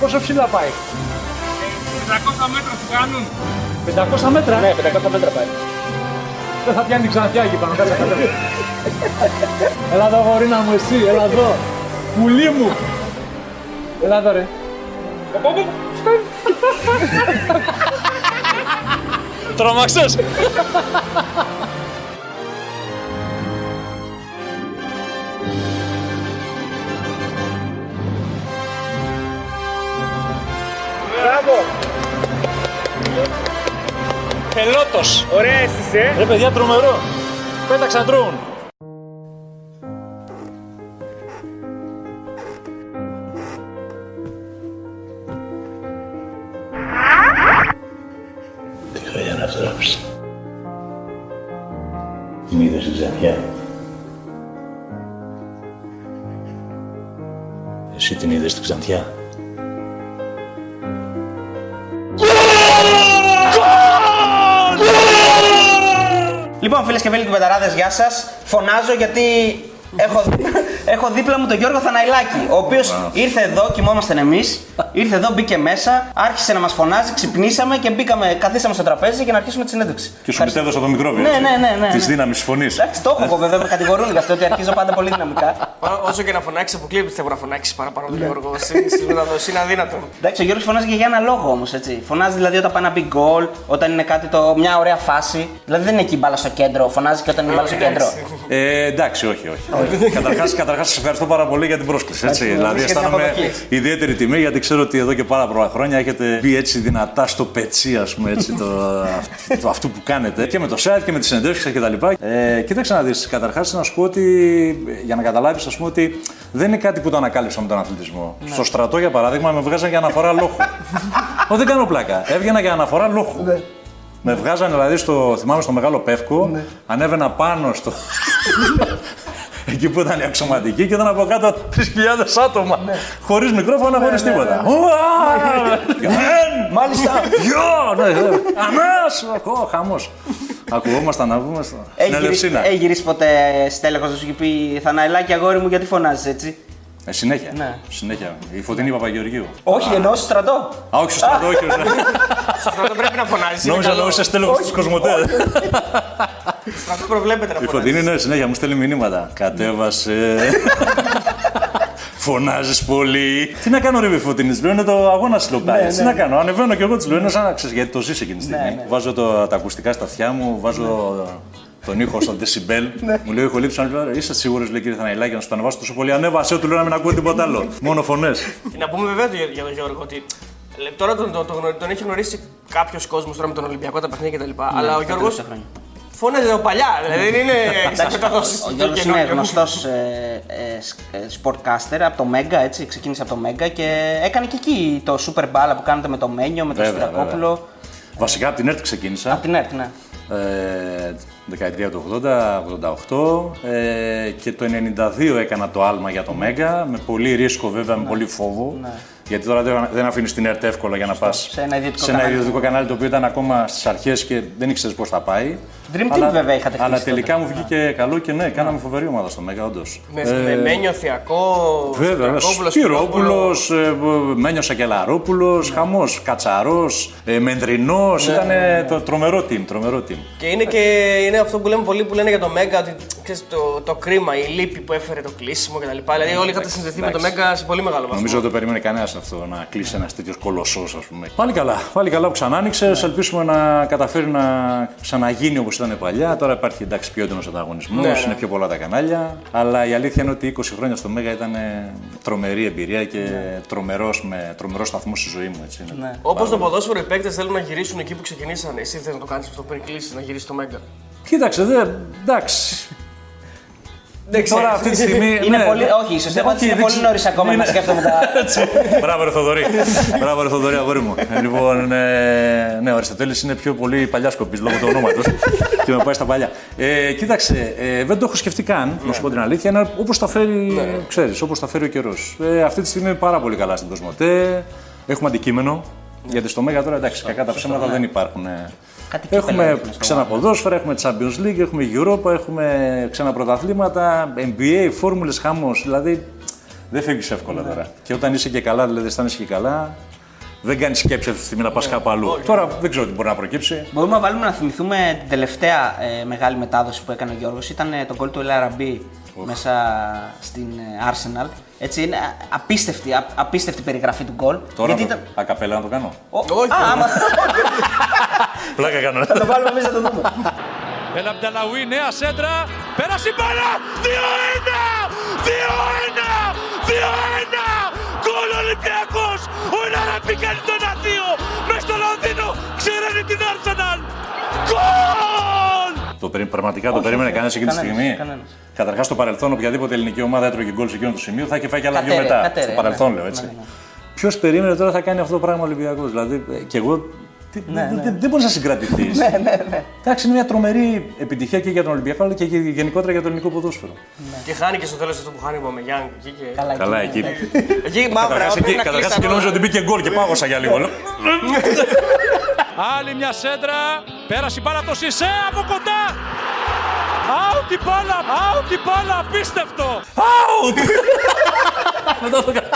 Πόσο ψηλά πάει. 500 μέτρα σου κάνουν. 500 μέτρα; Ναι, 500 μέτρα πάει. Δεν θα πιάνει ξανθιά εκεί πάνω. Κάτσε κάτω. Έλα εδώ γορίνα μου εσύ, έλα εδώ. Πουλί μου. Έλα εδώ ρε. Τρόμαξες! Πελότος! Ωραία αίσθηση, Ρε παιδιά, τρομερό! Πέταξαν ντρόουν! Τι χρόνια να στράψει. Την είδες στην Ξαντιά. Εσύ την είδες στην Ξαντιά. Λοιπόν, φίλες και φίλοι του Betarades, γεια σας. Φωνάζω γιατί έχω, έχω δίπλα μου τον Γιώργο Θαναηλάκη, ο οποίος ήρθε εδώ, κοιμόμασταν εμείς. Ήρθε εδώ, μπήκε μέσα, άρχισε να μας φωνάζει, ξυπνήσαμε και μπήκαμε, καθίσαμε στο τραπέζι για να αρχίσουμε τη συνέντευξη. Και σου μετέδωσα το μικρόβιο. Ναι, ναι, ναι, ναι, Της ναι. δύναμης τη φωνής. Εντάξει, το έχω εγώ βέβαια, με κατηγορούν για αυτό ότι αρχίζω πάντα πολύ δυναμικά. Ό- Όσο και να φωνάξει, αποκλείεται πιστεύω να φωνάξεις παραπάνω τον Γιώργο. Στις μεταδόσεις είναι αδύνατο. Εντάξει, ο Γιώργος φωνάζει και για ένα λόγο όμως, έτσι. Φωνάζει δηλαδή όταν πάει να μπει γκολ, όταν είναι κάτι το, μια ωραία φάση. Δηλαδή δεν είναι εκεί η μπάλα στο κέντρο, φωνάζει και όταν είναι η μπάλα στο κέντρο. Ε, εντάξει, όχι, όχι. καταρχάς, καταρχάς, σας ευχαριστώ πάρα πολύ για την πρόσκληση. Έτσι. δηλαδή, για την αισθάνομαι αποδοχή. ιδιαίτερη τιμή γιατί ξέρω ότι εδώ και πάρα πολλά χρόνια έχετε μπει έτσι δυνατά στο πετσί, ας πούμε, έτσι, το, το, αυτού που κάνετε. Και με το site και με τις συνεντεύξεις σας κτλ. Ε, κοίταξε να δεις, καταρχάς να σου πω ότι για να καταλάβεις, ας πούμε, ότι δεν είναι κάτι που το ανακάλυψα με τον αθλητισμό. Στο στρατό, για παράδειγμα, με βγάζαν για αναφορά λόγου. Ω, δεν κάνω πλάκα. Έβγαινα για αναφορά λόγου. Με βγάζανε δηλαδή στο, θυμάμαι στο μεγάλο πεύκο, ανέβαινα πάνω στο. Εκεί που ήταν η αξιωματική και ήταν από κάτω 3.000 άτομα. Χωρίς μικρόφωνα, χωρίς τίποτα. Μάλιστα. Γιο! Αμέσως! Χαμός. Ακουγόμασταν να βγούμε στο. Έχει Στην γυρίσει, Ελευσίνα. έχει γυρίσει ποτέ στέλεχος να σου έχει πει Θαναϊλάκη, αγόρι μου, γιατί φωνάζεις έτσι; Ε, συνέχεια. Ναι. συνέχεια. Η φωτεινή Παπαγεωργίου. Όχι, εννοώ στο στρατό. Α, όχι, στο στρατό, όχι. όχι. Στο στρατό πρέπει να φωνάζεις. Νόμιζα να είσαι στέλεχο τη Κοσμοτέ. Στο στρατό προβλέπεται να Η φωνάζει. Φωτεινή, ναι, συνέχεια μου στέλνει μηνύματα. Κατέβασε. Φωνάζεις πολύ. Τι να κάνω, ρε με Φωτεινής, τη λέω είναι το αγώνα τη λοπτάλια. Τι να κάνω, ανεβαίνω κι εγώ τη λέω είναι σαν να ξέρεις γιατί το ζεις εκείνη τη στιγμή. Βάζω το, τα ακουστικά στα αυτιά μου, βάζω τον ήχο στο decibel. μου λέει ο ηχολήπτη, είσαι σίγουρος, λέει κύριε Θαναϊλάκη, να σου το ανεβάσω τόσο πολύ. Ανέβασέ του, λέω να μην ακούω τίποτα άλλο. Μόνο φωνές. Και να πούμε βέβαια το- για τον Γιώργο ότι ε, τώρα τον, τον, τον, τον έχει γνωρίσει κάποιος κόσμος τώρα με τον Ολυμπιακό, τα παιχνίδια κτλ. Αλλά ο τα Γιώργος τελευταία χρόνια. φώναζε από παλιά. Δηλαδή δεν είναι σαν μεταδόσεις Ο του Γιώργος είναι καινούριου. γνωστός ε, ε, σ- ε, sportcaster από το Μέγκα, έτσι, ξεκίνησε από το Μέγκα και έκανε και εκεί το super μπάλα που κάνετε με το Μένιο, με τον Βέβαια, Σπυρακόπουλο. Βασικά από την ΕΡΤ ξεκίνησα. Από την ΕΡΤ, ναι. Ε, δεκαετία του 80, 88 ε, και το 92 έκανα το άλμα για το Μέγκα με πολύ ρίσκο βέβαια, με πολύ φόβο γιατί τώρα δεν, δεν αφήνεις την ΕΡΤ εύκολα για να πας Σε ένα ιδιωτικό σε ένα κανάλι. ιδιωτικό κανάλι το οποίο ήταν ακόμα στις αρχές και δεν ήξερες πώς θα πάει. Dream Team βέβαια είχατε Αλλά χτίσει τελικά τότε. μου βγήκε καλό και ναι, κάναμε φοβερή ομάδα στο Μέγκα, όντως. Με, με Μένιο Θιακό, Βέβαια, Σπυρακόπουλο, Σπυρόπουλος, Μένιος Ακελαρόπουλο, χαμός, Κατσαρός, Μενδρινό. Ήταν το τρομερό team. Τρομερό team. Και είναι και είναι αυτό που λέμε πολλοί που λένε για το Μέγκα ότι ξέρεις, το, το κρίμα, η λύπη που έφερε το κλείσιμο κτλ. Δηλαδή όλοι είχατε συνδεθεί με το εντάξει. Μέγκα σε πολύ μεγάλο βαθμό. Νομίζω ότι το περίμενε κανένας αυτό να κλείσει ένας τέτοιος κολοσσός, ας πούμε. Πάλι καλά, πάλι καλά που ξανά άνοιξες. Ελπίσουμε να καταφέρει να ξαναγίνει όπως ήταν παλιά. Τώρα υπάρχει εντάξει πιο έντονος ανταγωνισμός, Ναι, ναι. είναι πιο πολλά τα κανάλια. Αλλά η αλήθεια είναι ότι 20 χρόνια στο Μέγα ήταν ε, τρομερή εμπειρία και τρομερός, με, τρομερός σταθμός στη ζωή μου. Έτσι. Είναι Ναι. Όπως το ποδόσφαιρο, οι παίκτες θέλουν να γυρίσουν εκεί που ξεκινήσανε. Εσύ θες να το κάνεις αυτό πριν κλείσει, να γυρίσεις το Μέγκα. Κοίταξε, δε, εντάξει. Δεν ξέρω. Τώρα αυτή τη στιγμή. Είναι ναι, πολύ, ναι. όχι, ίσως Ναι, δεν όχι, είναι δεν πολύ ξέρω. νωρίς ακόμα να Είναι- σκέφτομαι τα. Έτσι. Μπράβο, ρε Θοδωρή. Μπράβο, ρε Θοδωρή, αγόρι μου. Ε, Λοιπόν, ε, ναι, ο Αριστοτέλης είναι πιο πολύ παλιάσκοπη λόγω του ονόματος και με πάει στα παλιά. Ε, κοίταξε, ε, δεν το έχω σκεφτεί καν, να σου πω την αλήθεια. Είναι όπως τα φέρει, ξέρεις, όπως τα φέρει ο καιρός. Ε, αυτή τη στιγμή είναι πάρα πολύ καλά στην Κοσμοτέ. Έχουμε αντικείμενο. Γιατί στο Μέγα τώρα εντάξει, κακά τα ψέματα δεν υπάρχουν. Ε. Κάτι κύπελα Έχουμε έχουν στο ξένα ποδόσφαιρα, έχουμε Champions League, έχουμε Europa, έχουμε ξένα πρωταθλήματα, NBA, φόρμουλε χαμός. Δηλαδή Δεν φεύγεις εύκολα τώρα. Και όταν είσαι και καλά, δηλαδή αισθάνεσαι και καλά, δεν κάνεις σκέψη αυτή τη στιγμή να πας κάπου αλλού. Τώρα δεν ξέρω τι μπορεί να προκύψει. Μπορούμε να βάλουμε να θυμηθούμε την τελευταία ε, μεγάλη μετάδοση που έκανε ο Γιώργος. Ήταν ε, το γκολ του LRB μέσα στην ε, Arsenal. Έτσι, είναι απίστευτη, α- απίστευτη περιγραφή του γκολ. Τώρα Γιατί το... ήταν... ακαπέλα να το κάνω. Ο- Όχι, Α, άμα Πλάκα κάνω. θα το βάλουμε εμείς να το δούμε. Ελ Αμπταλαουί, νέα σέντρα. Πέρασε η μπάλα. 2-1! 2-1! 2-1! Γκολ Ολυμπιακός! Ο Ελαραμπή κάνει το 1-2! Μες στο Λονδίνο ξέρανε την Arsenal! Γκολ! Το περί- πραγματικά το περίμενε κανένας εκείνη τη κανένας, στιγμή. κανένας. Καταρχάς στο παρελθόν, οποιαδήποτε ελληνική ομάδα έτρωγε γκολ σε εκείνο το σημείο θα είχε φάει και άλλα δύο Κατέρε, μετά. κατέρε, στο ναι. παρελθόν λέω έτσι. Ναι, ναι. Ποιος περίμενε τώρα θα κάνει αυτό το πράγμα ο Ολυμπιακός. Δηλαδή, ε, και εγώ. τι- Ναι, δεν- Δεν μπορείς να συγκρατηθείς. ναι, ναι, ναι. Εντάξει, είναι μια τρομερή επιτυχία και για τον Ολυμπιακό, αλλά και γε- γενικότερα για το ελληνικό ποδόσφαιρο. Και χάνει και στο τέλος αυτό που χάνει ο Μεγιάνγκ. Εκεί, και... Καλά, Καλά, εκεί. εκεί. εκεί μαύρα. Καταρχάς πρέπει εκεί, να καταρχάς κλείσει εκεί τα νόμιζα ότι νόμια. μπήκε γκολ και πάγωσα για λίγο. Λέω, Άλλη μια σέντρα. Πέρασε η μπάλα από το Σισε από κοντά. Out η μπάλα. Out η μπάλα. Απίστευτο. Out! Μετά το κα-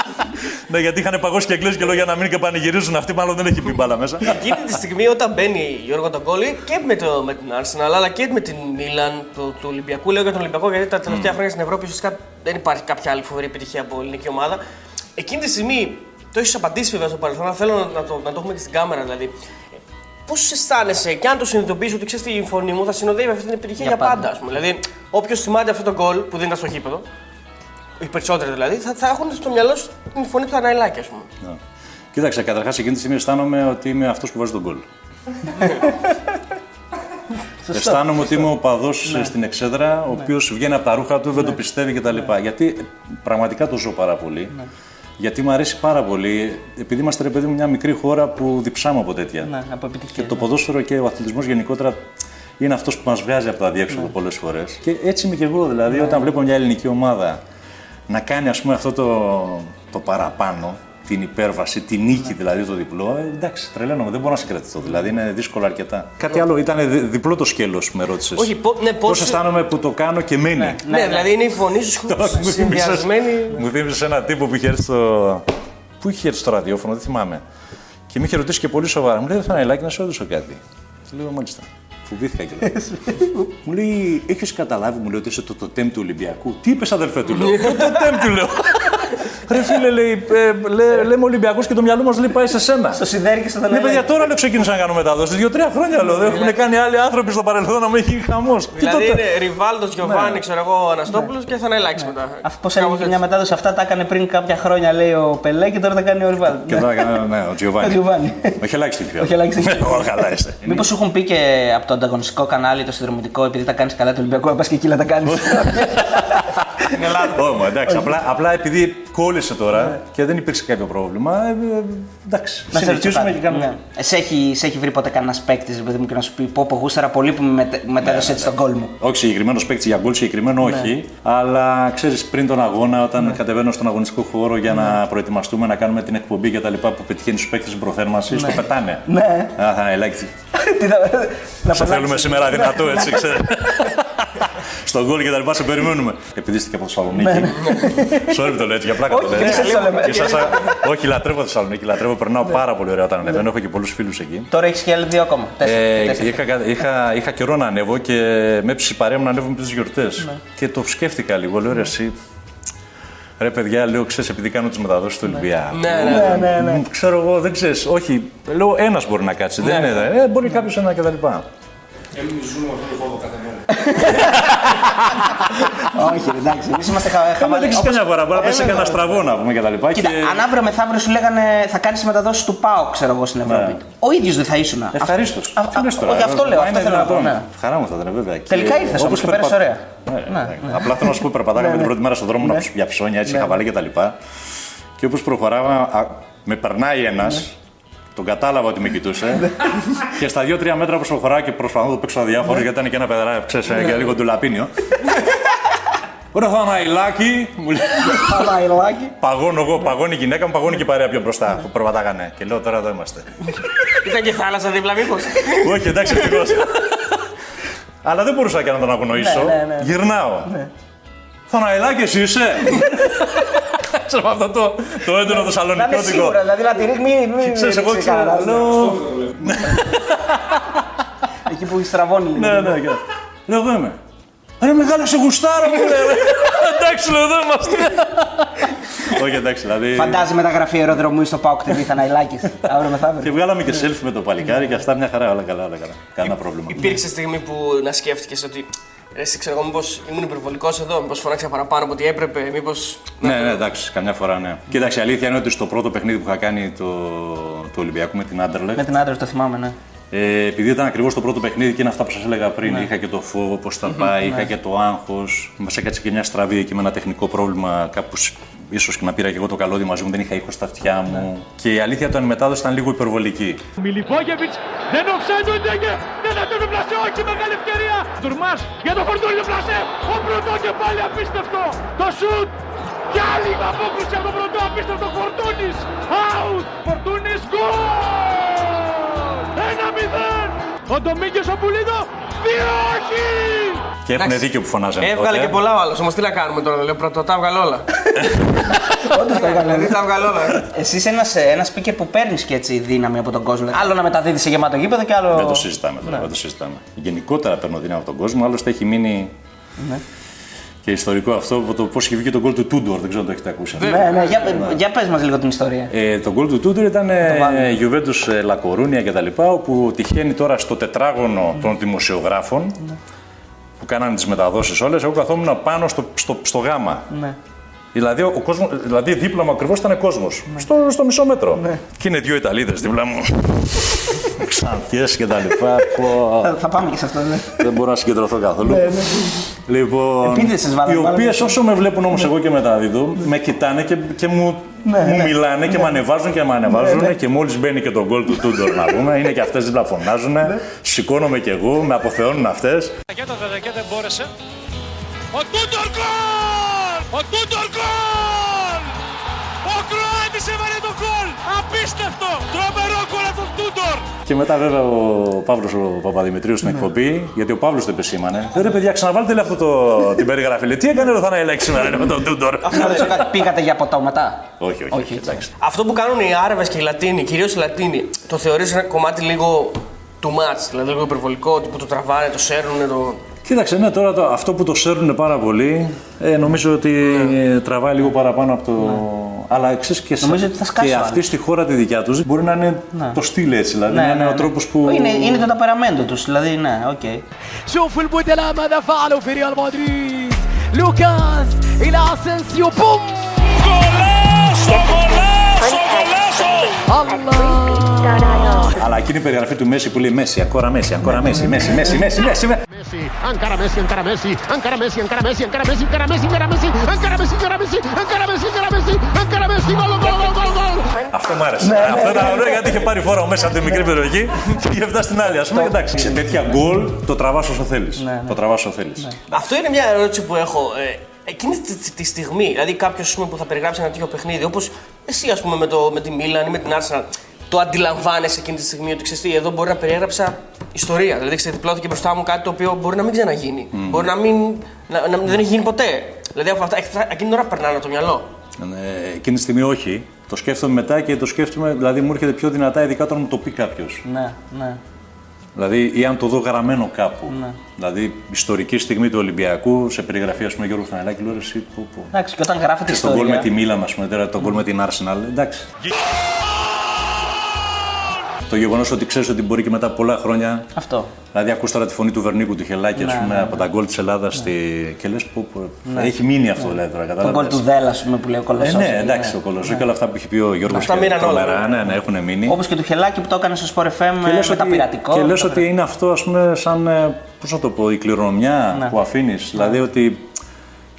Ναι, γιατί είχαν παγώσει και Αγγλές και λέω για να μην και πανηγυρίζουν. Αυτοί μάλλον δεν έχει μπει μπάλα μέσα. Εκείνη τη στιγμή όταν μπαίνει Γιώργο τον Γκόλι και με, το, με την Arsenal αλλά και με την Μίλαν του, του Ολυμπιακού. Λέω για τον Ολυμπιακό γιατί τα τελευταία χρόνια στην Ευρώπη ουσιαστικά δεν υπάρχει κάποια άλλη φοβερή επιτυχία από ελληνική ομάδα. Εκείνη τη στιγμή το έχεις απαντήσει βέβαια στο παρελθόν, αλλά θέλω να το, να το έχουμε και στην κάμερα δηλαδή. Πώς αισθάνεσαι και αν το συνειδητοποιήσει ότι ξέρεις η φωνή μου θα συνοδεύει αυτή την επιτυχία για, Για πάντα. πάντα. ας πούμε. Δηλαδή, όποιος θυμάται αυτό το γκολ που δεν ήταν στο γήπεδο, οι περισσότεροι δηλαδή, θα, θα έχουν στο μυαλό σου την φωνή του Αναϊλάκη, ας πούμε. Ναι. Κοίταξε, καταρχάς εκείνη τη στιγμή αισθάνομαι ότι είμαι αυτός που βάζει τον γκολ. Αισθάνομαι ότι είμαι ο παδός στην εξέδρα, ο οποίος βγαίνει από τα ρούχα του, δεν το πιστεύει κτλ. Γιατί ε, πραγματικά το ζω πάρα πολύ. Γιατί μου αρέσει πάρα πολύ, επειδή είμαστε ρε παιδί μου μια μικρή χώρα που διψάμε από τέτοια. Ναι, από Και επιτυχία. το ποδόσφαιρο και ο αθλητισμός γενικότερα είναι αυτός που μας βγάζει από τα διέξοδο πολλές φορές. Και έτσι είμαι και εγώ. Δηλαδή, όταν βλέπω μια ελληνική ομάδα να κάνει ας πούμε, αυτό το, το παραπάνω, την υπέρβαση, την νίκη δηλαδή το διπλό, ε, εντάξει, τρελαίνομαι, δεν μπορώ να συγκρατηθώ. Δηλαδή είναι δύσκολο αρκετά. Κάτι άλλο, ήταν δι- διπλό το σκέλο που με ρώτησες. Όχι, πο- ναι, Πώς πώς- αισθάνομαι που το κάνω και μένει. Ναι, δηλαδή είναι η φωνή σου Τώρα μου θύμισες- συνδυασμένη. Μου θύμισες ένα τύπο που είχε έρθει στο. Πού είχε έρθει στο ραδιόφωνο, δεν θυμάμαι. Και με είχε ρωτήσει και πολύ σοβαρά. Μου λέει: Δεν θα να σε ρωτήσω κάτι. Του λέω: Μάλιστα. Φοβήθηκα και Μου λέει: Έχεις καταλάβει, μου λέει ότι είσαι το τοτέμ του Ολυμπιακού. Τι είπες, αδερφέ του, λέω. Το τοτέμ του, λέω. Ρε φίλε, λέει, ε, λέ- λέμε Ολυμπιακό και το μυαλό μας λέει πάει σε σένα. Στο σιδέρι και στο Ναι, δελέγει. παιδιά, τώρα λέω ξεκίνησα να κάνω μετάδοση. Δύο-τρία χρόνια λέω. Δεν έχουν κάνει άλλοι άνθρωποι στο παρελθόν να με έχει χαμός. Δηλαδή είναι Ριβάλτος, Γιωβάνι, ξέρω εγώ, Αναστόπουλος και θα ανελάξει μετά. Αυτός πώ έλεγε και μια μετάδοση, αυτά τα έκανε πριν κάποια χρόνια, λέει ο Πελέ και τώρα τα κάνει ο Ριβάλ. Και τώρα έκανα, ναι, ο Ο Τζιοβάνι. Τζιοβάνι. Όχι ελάχιστη πια. Όχι ελάχιστη πια. Όχι, καλά είστε. Μήπως σου έχουν πει και από το ανταγωνιστικό κανάλι, το συνδρομητικό, επειδή τα κάνεις καλά του Ολυμπιακού, να πας και εκεί να τα κάνεις. Όχι, μα, εντάξει, απλά, απλά επειδή κόλλησε τώρα και δεν υπήρξε κάποιο πρόβλημα. ε, ε, εντάξει, Να σε ρωτήσω συνεχίζουμε κάτι. και κάνουμε. Ναι. Σε έχει, σε έχει βρει ποτέ κανένας παίκτης, παιδί μου, και να σου πει πω, πω γούσταρα πολύ που με μετε- μετέδωσε έτσι τον κόλ μου. Όχι συγκεκριμένο παίκτη για γκολ, συγκεκριμένο όχι. Αλλά ξέρεις, πριν τον αγώνα, όταν κατεβαίνω στον αγωνιστικό χώρο για να προετοιμαστούμε να κάνουμε την εκπομπή και τα λοιπά που πετυχαίνει στους παίκτες στην προθέρμανση, στο πετάνε. Ναι. Α, θα ελάχιστη. Τι θα- να Σε περνάξεις. θέλουμε σήμερα δυνατό, έτσι, ξέρει. Στον γκολ και τα λοιπά, σε περιμένουμε. Επειδή είστε και από Θεσσαλονίκη. Sorry που το λέω έτσι, για πλάκα το λέω. δεν έτσι. σας το λέμε. Και σας- Όχι, λατρεύω Θεσσαλονίκη, λατρεύω, περνάω πάρα πολύ ωραία όταν ανεβαίνω. Έχω και πολλούς φίλους εκεί. Τώρα έχεις και άλλοι δύο ακόμα. Τέσσερα. Ε, Τέσσερα. είχα, κα- είχα, είχα καιρό να ανέβω και με έψησε η παρέα μου να ανέβω με τι γιορτές. Και το σκέφτηκα λίγο. Λέω ρε, εσύ. Ρε παιδιά, λέω, ξέρεις, επειδή κάνω τις μεταδόσεις του Ολυμπιακού. Ναι, ναι, ναι. ναι, ναι. Ξέρω εγώ, δεν ξέρεις. Όχι, λέω ένας μπορεί να κάτσει. Δεν είναι. Ε, μπορεί κάποιος ένα κτλ. Όχι, ρε, εντάξει. Εμείς είμαστε χα- Κάμα χαβαλέ. δείξεις Όπως- καμιά φορά. Μπορεί να πέσει Ε, κανένα βέβαια. στραβό να πούμε κτλ. Κοίτα, αν αύριο μεθαύριο σου λέγανε θα κάνεις μεταδόσει του ΠΑΟ, ξέρω εγώ στην Ευρώπη. Ναι. Ο ίδιος δεν θα ήσουν. Ευχαρίστως. Α- α- Όχι, αυτό λέω, αυτό θέλω να πω. ναι. Χαρά μου θα ήταν, βέβαια. Και Τελικά ήρθες όμως όπως και πέρασε περπα- ωραία. Ναι, ναι. Απλά θέλω να σου πω, περπατάγαμε την πρώτη μέρα στον δρόμο να ψ- για ψώνια, έτσι, χαβαλέ κτλ. Και όπως προχωράμε, α, με περνάει ένας, τον κατάλαβα ότι με κοιτούσε. και στα δύο-τρία μέτρα που προχωράω και προσπαθώ να το παίξω αδιάφορο, γιατί ήταν και ένα παιδερά, ξέρεις, και λίγο ντουλαπίνιο. Ρε Θαναϊλάκι, μου λέει. Παπαϊλάκι. Παγώνω εγώ, παγώνει η γυναίκα μου, παγώνει και η παρέα πιο μπροστά που περπατάγανε. Και λέω τώρα εδώ είμαστε. Ήταν και θάλασσα δίπλα, μήπως. Όχι, εντάξει, ευτυχώς. Αλλά δεν μπορούσα και να τον αγνοήσω. Ναι, ναι, ναι. Γυρνάω. Θαναϊλάκι, εσύ είσαι; Ξέρω αυτό το, το έντονο Να είναι θεσσαλονικιώτικο. σίγουρα, δηλαδή να τη ρίχνει. Μην μην Ξέρεις, εγώ ρίξει ξέρω, κανένας. λέω, Εκεί που στραβώνει λίγο. Ναι, ναι, και- Λέω εδώ είμαι. Ρε μεγάλο σε γουστάρο μου λέει. ρε. Εντάξει, λέω εδώ είμαστε. Όχι, εντάξει, δηλαδή. Φαντάζει μεταγραφή αεροδρομίου στο Πάοκ TV θα Ναϊλάκης, αύριο Και μεθαύριο. βγάλαμε και selfie με το παλικάρι και αυτά μια χαρά, όλα καλά, όλα καλά. Κανένα πρόβλημα. Υπήρξε στιγμή που να σκέφτηκες ότι. Ρε, εσύ ξέρω εγώ, μήπως ήμουν υπερβολικός εδώ, μήπως φωνάξα παραπάνω από ό,τι έπρεπε, μήπω. Ναι, ναι, εντάξει, καμιά φορά ναι. Κοίταξε, η αλήθεια είναι ότι στο πρώτο παιχνίδι που είχα κάνει το, το Ολυμπιακό με την Άντερλεχτ, Με την άντρα το θυμάμαι, ναι. Ε, επειδή ήταν ακριβώς το πρώτο παιχνίδι και είναι αυτά που σας έλεγα πριν, είχα και το φόβο πώς θα πάει, είχα και το άγχος. Μας έκατσε και μια στραβή εκεί με ένα τεχνικό πρόβλημα. Κάπου ίσως και να πήρα και εγώ το καλώδιο μαζί μου, δεν είχα ήχος στα αυτιά μου. Και η αλήθεια ήταν η μετάδοσης ήταν λίγο υπερβολική. Μιλιβόγεβιτς δεν offside ο Ντέγκε. Δεν θα τον πλασέ, όχι μεγάλη ευκαιρία. Τουρμάς για το φορτούνι του πλασέ. Ο Πρωτό και πάλι απίστευτο. Το σουτ. Κι άλλη απόκριση από τον Πρωτό, απίστευτο Φορτούνης. Out. Φορτούνης, γκολ. Ένα μηδέν. Ο Ντομίγκες ο Πουλίδο. Δύο όχι. Και έχουν Εντάξει. δίκιο που φωνάζανε. Έβγαλε τότε. και πολλά ο άλλος. Όμως τι να κάνουμε τώρα, λέω πρώτο, τα έβγαλε όλα. Όντως το έκανε. Δηλαδή τα έβγαλε όλα. Εσύ είσαι ένας ένας speaker που παίρνεις και έτσι δύναμη από τον κόσμο. Άλλο να μεταδίδεις σε γεμάτο γήπεδο και άλλο. Δεν το συζητάμε τώρα, δεν το συζητάμε. Γενικότερα παίρνω δύναμη από τον κόσμο, άλλωστε έχει μείνει και ιστορικό αυτό από το πώς είχε βγει το γκολ του Τούντορ, δεν ξέρω αν το έχετε ακούσει. Ναι, ναι, για, για πες μας λίγο την ιστορία. Ε, το γκολ του Τούντορ ήταν βάλουμε. Juventus ε, Λακορούνια κτλ. Όπου τυχαίνει τώρα στο τετράγωνο των δημοσιογράφων που κάνανε τις μεταδόσεις όλες. Εγώ καθόμουν πάνω στο, στο, στο γάμα. Ναι. Δηλαδή, ο κόσμος, δηλαδή δίπλα μου ακριβώς ήταν κόσμος. Στο, στο μισό μέτρο. Ναι. Και είναι δύο Ιταλίδες δίπλα μου. Ξανθιές και τα λοιπά. Πω, Θα, θα πάμε και σε αυτό, ναι. δεν μπορώ να συγκεντρωθώ καθόλου. Λοιπόν, Επίτηδες βάλανε, οι βάλανε. οποίες όσο με βλέπουν όμως εγώ και μεταδίδω, με κοιτάνε και, και μου, Ναι, μου ναι. μιλάνε και με ανεβάζουν και με ανεβάζουν. Και μόλις μπαίνει και το γκολ του Τούντορ να πούμε, είναι και αυτές δίπλα φωνάζουν. Σηκώνομαι κι εγώ, με αποθεώνουν αυτές. Και το και δεν μπόρεσε. Ο Τούντορ γκολ! Ο Τούντορ γκολ! Ο Κροάτης έβαλε το γκολ! Απίστευτο! Τρομερό γκολ από τον Τούντορ! Και μετά βέβαια ο Παύλος ο Παπαδημητρίου στην εκπομπή, γιατί ο Παύλος το επεσήμανε. «Ε, Ρε παιδιά, ξαναβάλτε λέει αυτό το, την περιγραφή. Λέει, τι έκανε ο Θαναηλάκης σήμερα λέει, με τον Τούντορ. Να ρωτήσω κάτι, πήγατε για ποτό μετά. όχι, όχι, όχι, εντάξει. Αυτό που κάνουν οι Άραβες και οι Λατίνοι, κυρίως οι Λατίνοι, το θεωρείς ένα κομμάτι λίγο too much, δηλαδή λίγο υπερβολικό, ότι που το τραβάνε, το σέρνουν, το. Κοίταξε, ναι, τώρα το, αυτό που το σέρνουν πάρα πολύ, ε, νομίζω ότι ε, τραβάει λίγο παραπάνω από το. Αλλά ξέρει και, σε- Νομίζω ότι θα σκάσει και ο αυτή άλλος. στη χώρα τη δικιά του μπορεί να είναι το στυλ έτσι. Δηλαδή Ναι, να είναι ναι, ο ναι. τρόπο που. Είναι, είναι το ταπεραμέντο τους, δηλαδή, ναι, οκ. شوفوا البدلاء ماذا فعلوا في ريال مدريد لوكاس الى اسنسيو بوم Κολάσο! Κολάσο! Κολάσο! الله αλλά εκείνη η περιγραφή του Μέση που λέει Μέση, ακόμα Μέση, ακόμα Μέση, Μέση, Μέση, Μέση, Μέση. Μέση. Messi, ancora Messi, ancora Messi, ancora Messi, ancora Messi, ancora Messi, ancora Messi, ancora Messi, ancora Messi, ancora Messi, ancora Messi, ancora Messi, ancora Messi, gol, gol, gol, gol, gol. Αυτό μου άρεσε. Αυτό ήταν ωραίο γιατί είχε πάρει φόρα μέσα από τη μικρή περιοχή και είχε φτάσει στην άλλη. Α πούμε, εντάξει. Σε τέτοια γκολ το τραβά όσο θέλει. Το τραβά όσο θέλει. Αυτό είναι μια ερώτηση που έχω. Ε, εκείνη τη, τη- τη στιγμή, δηλαδή κάποιο που θα περιγράψει ένα τέτοιο παιχνίδι, όπω εσύ α πούμε με, το, με τη Μίλαν ή με την Arsenal, το αντιλαμβάνεσαι εκείνη τη στιγμή ότι ξέρεις τι, εδώ μπορεί να περιέγραψα ιστορία. Δηλαδή ξεδιπλώθηκε μπροστά μου κάτι το οποίο μπορεί να μην ξαναγίνει. Μπορεί να μην. Να, να, δεν έχει γίνει ποτέ. Δηλαδή αυτά, αυτά, εκείνη την ώρα περνάνε από το μυαλό. Ε, εκείνη τη στιγμή όχι. Το σκέφτομαι μετά και το σκέφτομαι, δηλαδή μου έρχεται πιο δυνατά, ειδικά όταν μου το πει κάποιος. Ναι, ναι. Δηλαδή, ή αν το δω γραμμένο κάπου. Δηλαδή, ιστορική στιγμή του Ολυμπιακού, σε περιγραφή, ας πούμε, Γιώργο Φανελάκη, λέω ρε, εσύ, πω, πω. Εντάξει, και όταν γράφεται Και στον γκολ με τη ιστορία. Μίλαν, ας πούμε, τώρα τον γκολ με την Arsenal, εντάξει. Το γεγονός ότι ξέρεις ότι μπορεί και μετά από πολλά χρόνια. Αυτό. Δηλαδή, ακούς τώρα τη φωνή του Βερνίκου του Χελάκη, ας Ναι, πούμε, ναι, από τα γκολ της Ελλάδας στη... και λες, πω, πω, έχει μείνει αυτό, δηλαδή τώρα. Τον κατάλαβες. γκολ του Δέλα, ας πούμε, που λέει ο Ε, Κολοσσός. ναι, εντάξει, ο Κολοσσός και όλα αυτά που έχει πει ο Γιώργος Αυτά μείναν όλα, Ναι, ναι, έχουν μείνει. Όπως και του Χελάκη που το έκανε στο Sport FM Και λες με τα ότι- πειρατικό. Και με λες τα ότι είναι αυτό, ας πούμε, σαν, ε, πώς να το πω, η κληρονομιά Ναι. που αφήνεις. Δηλαδή ότι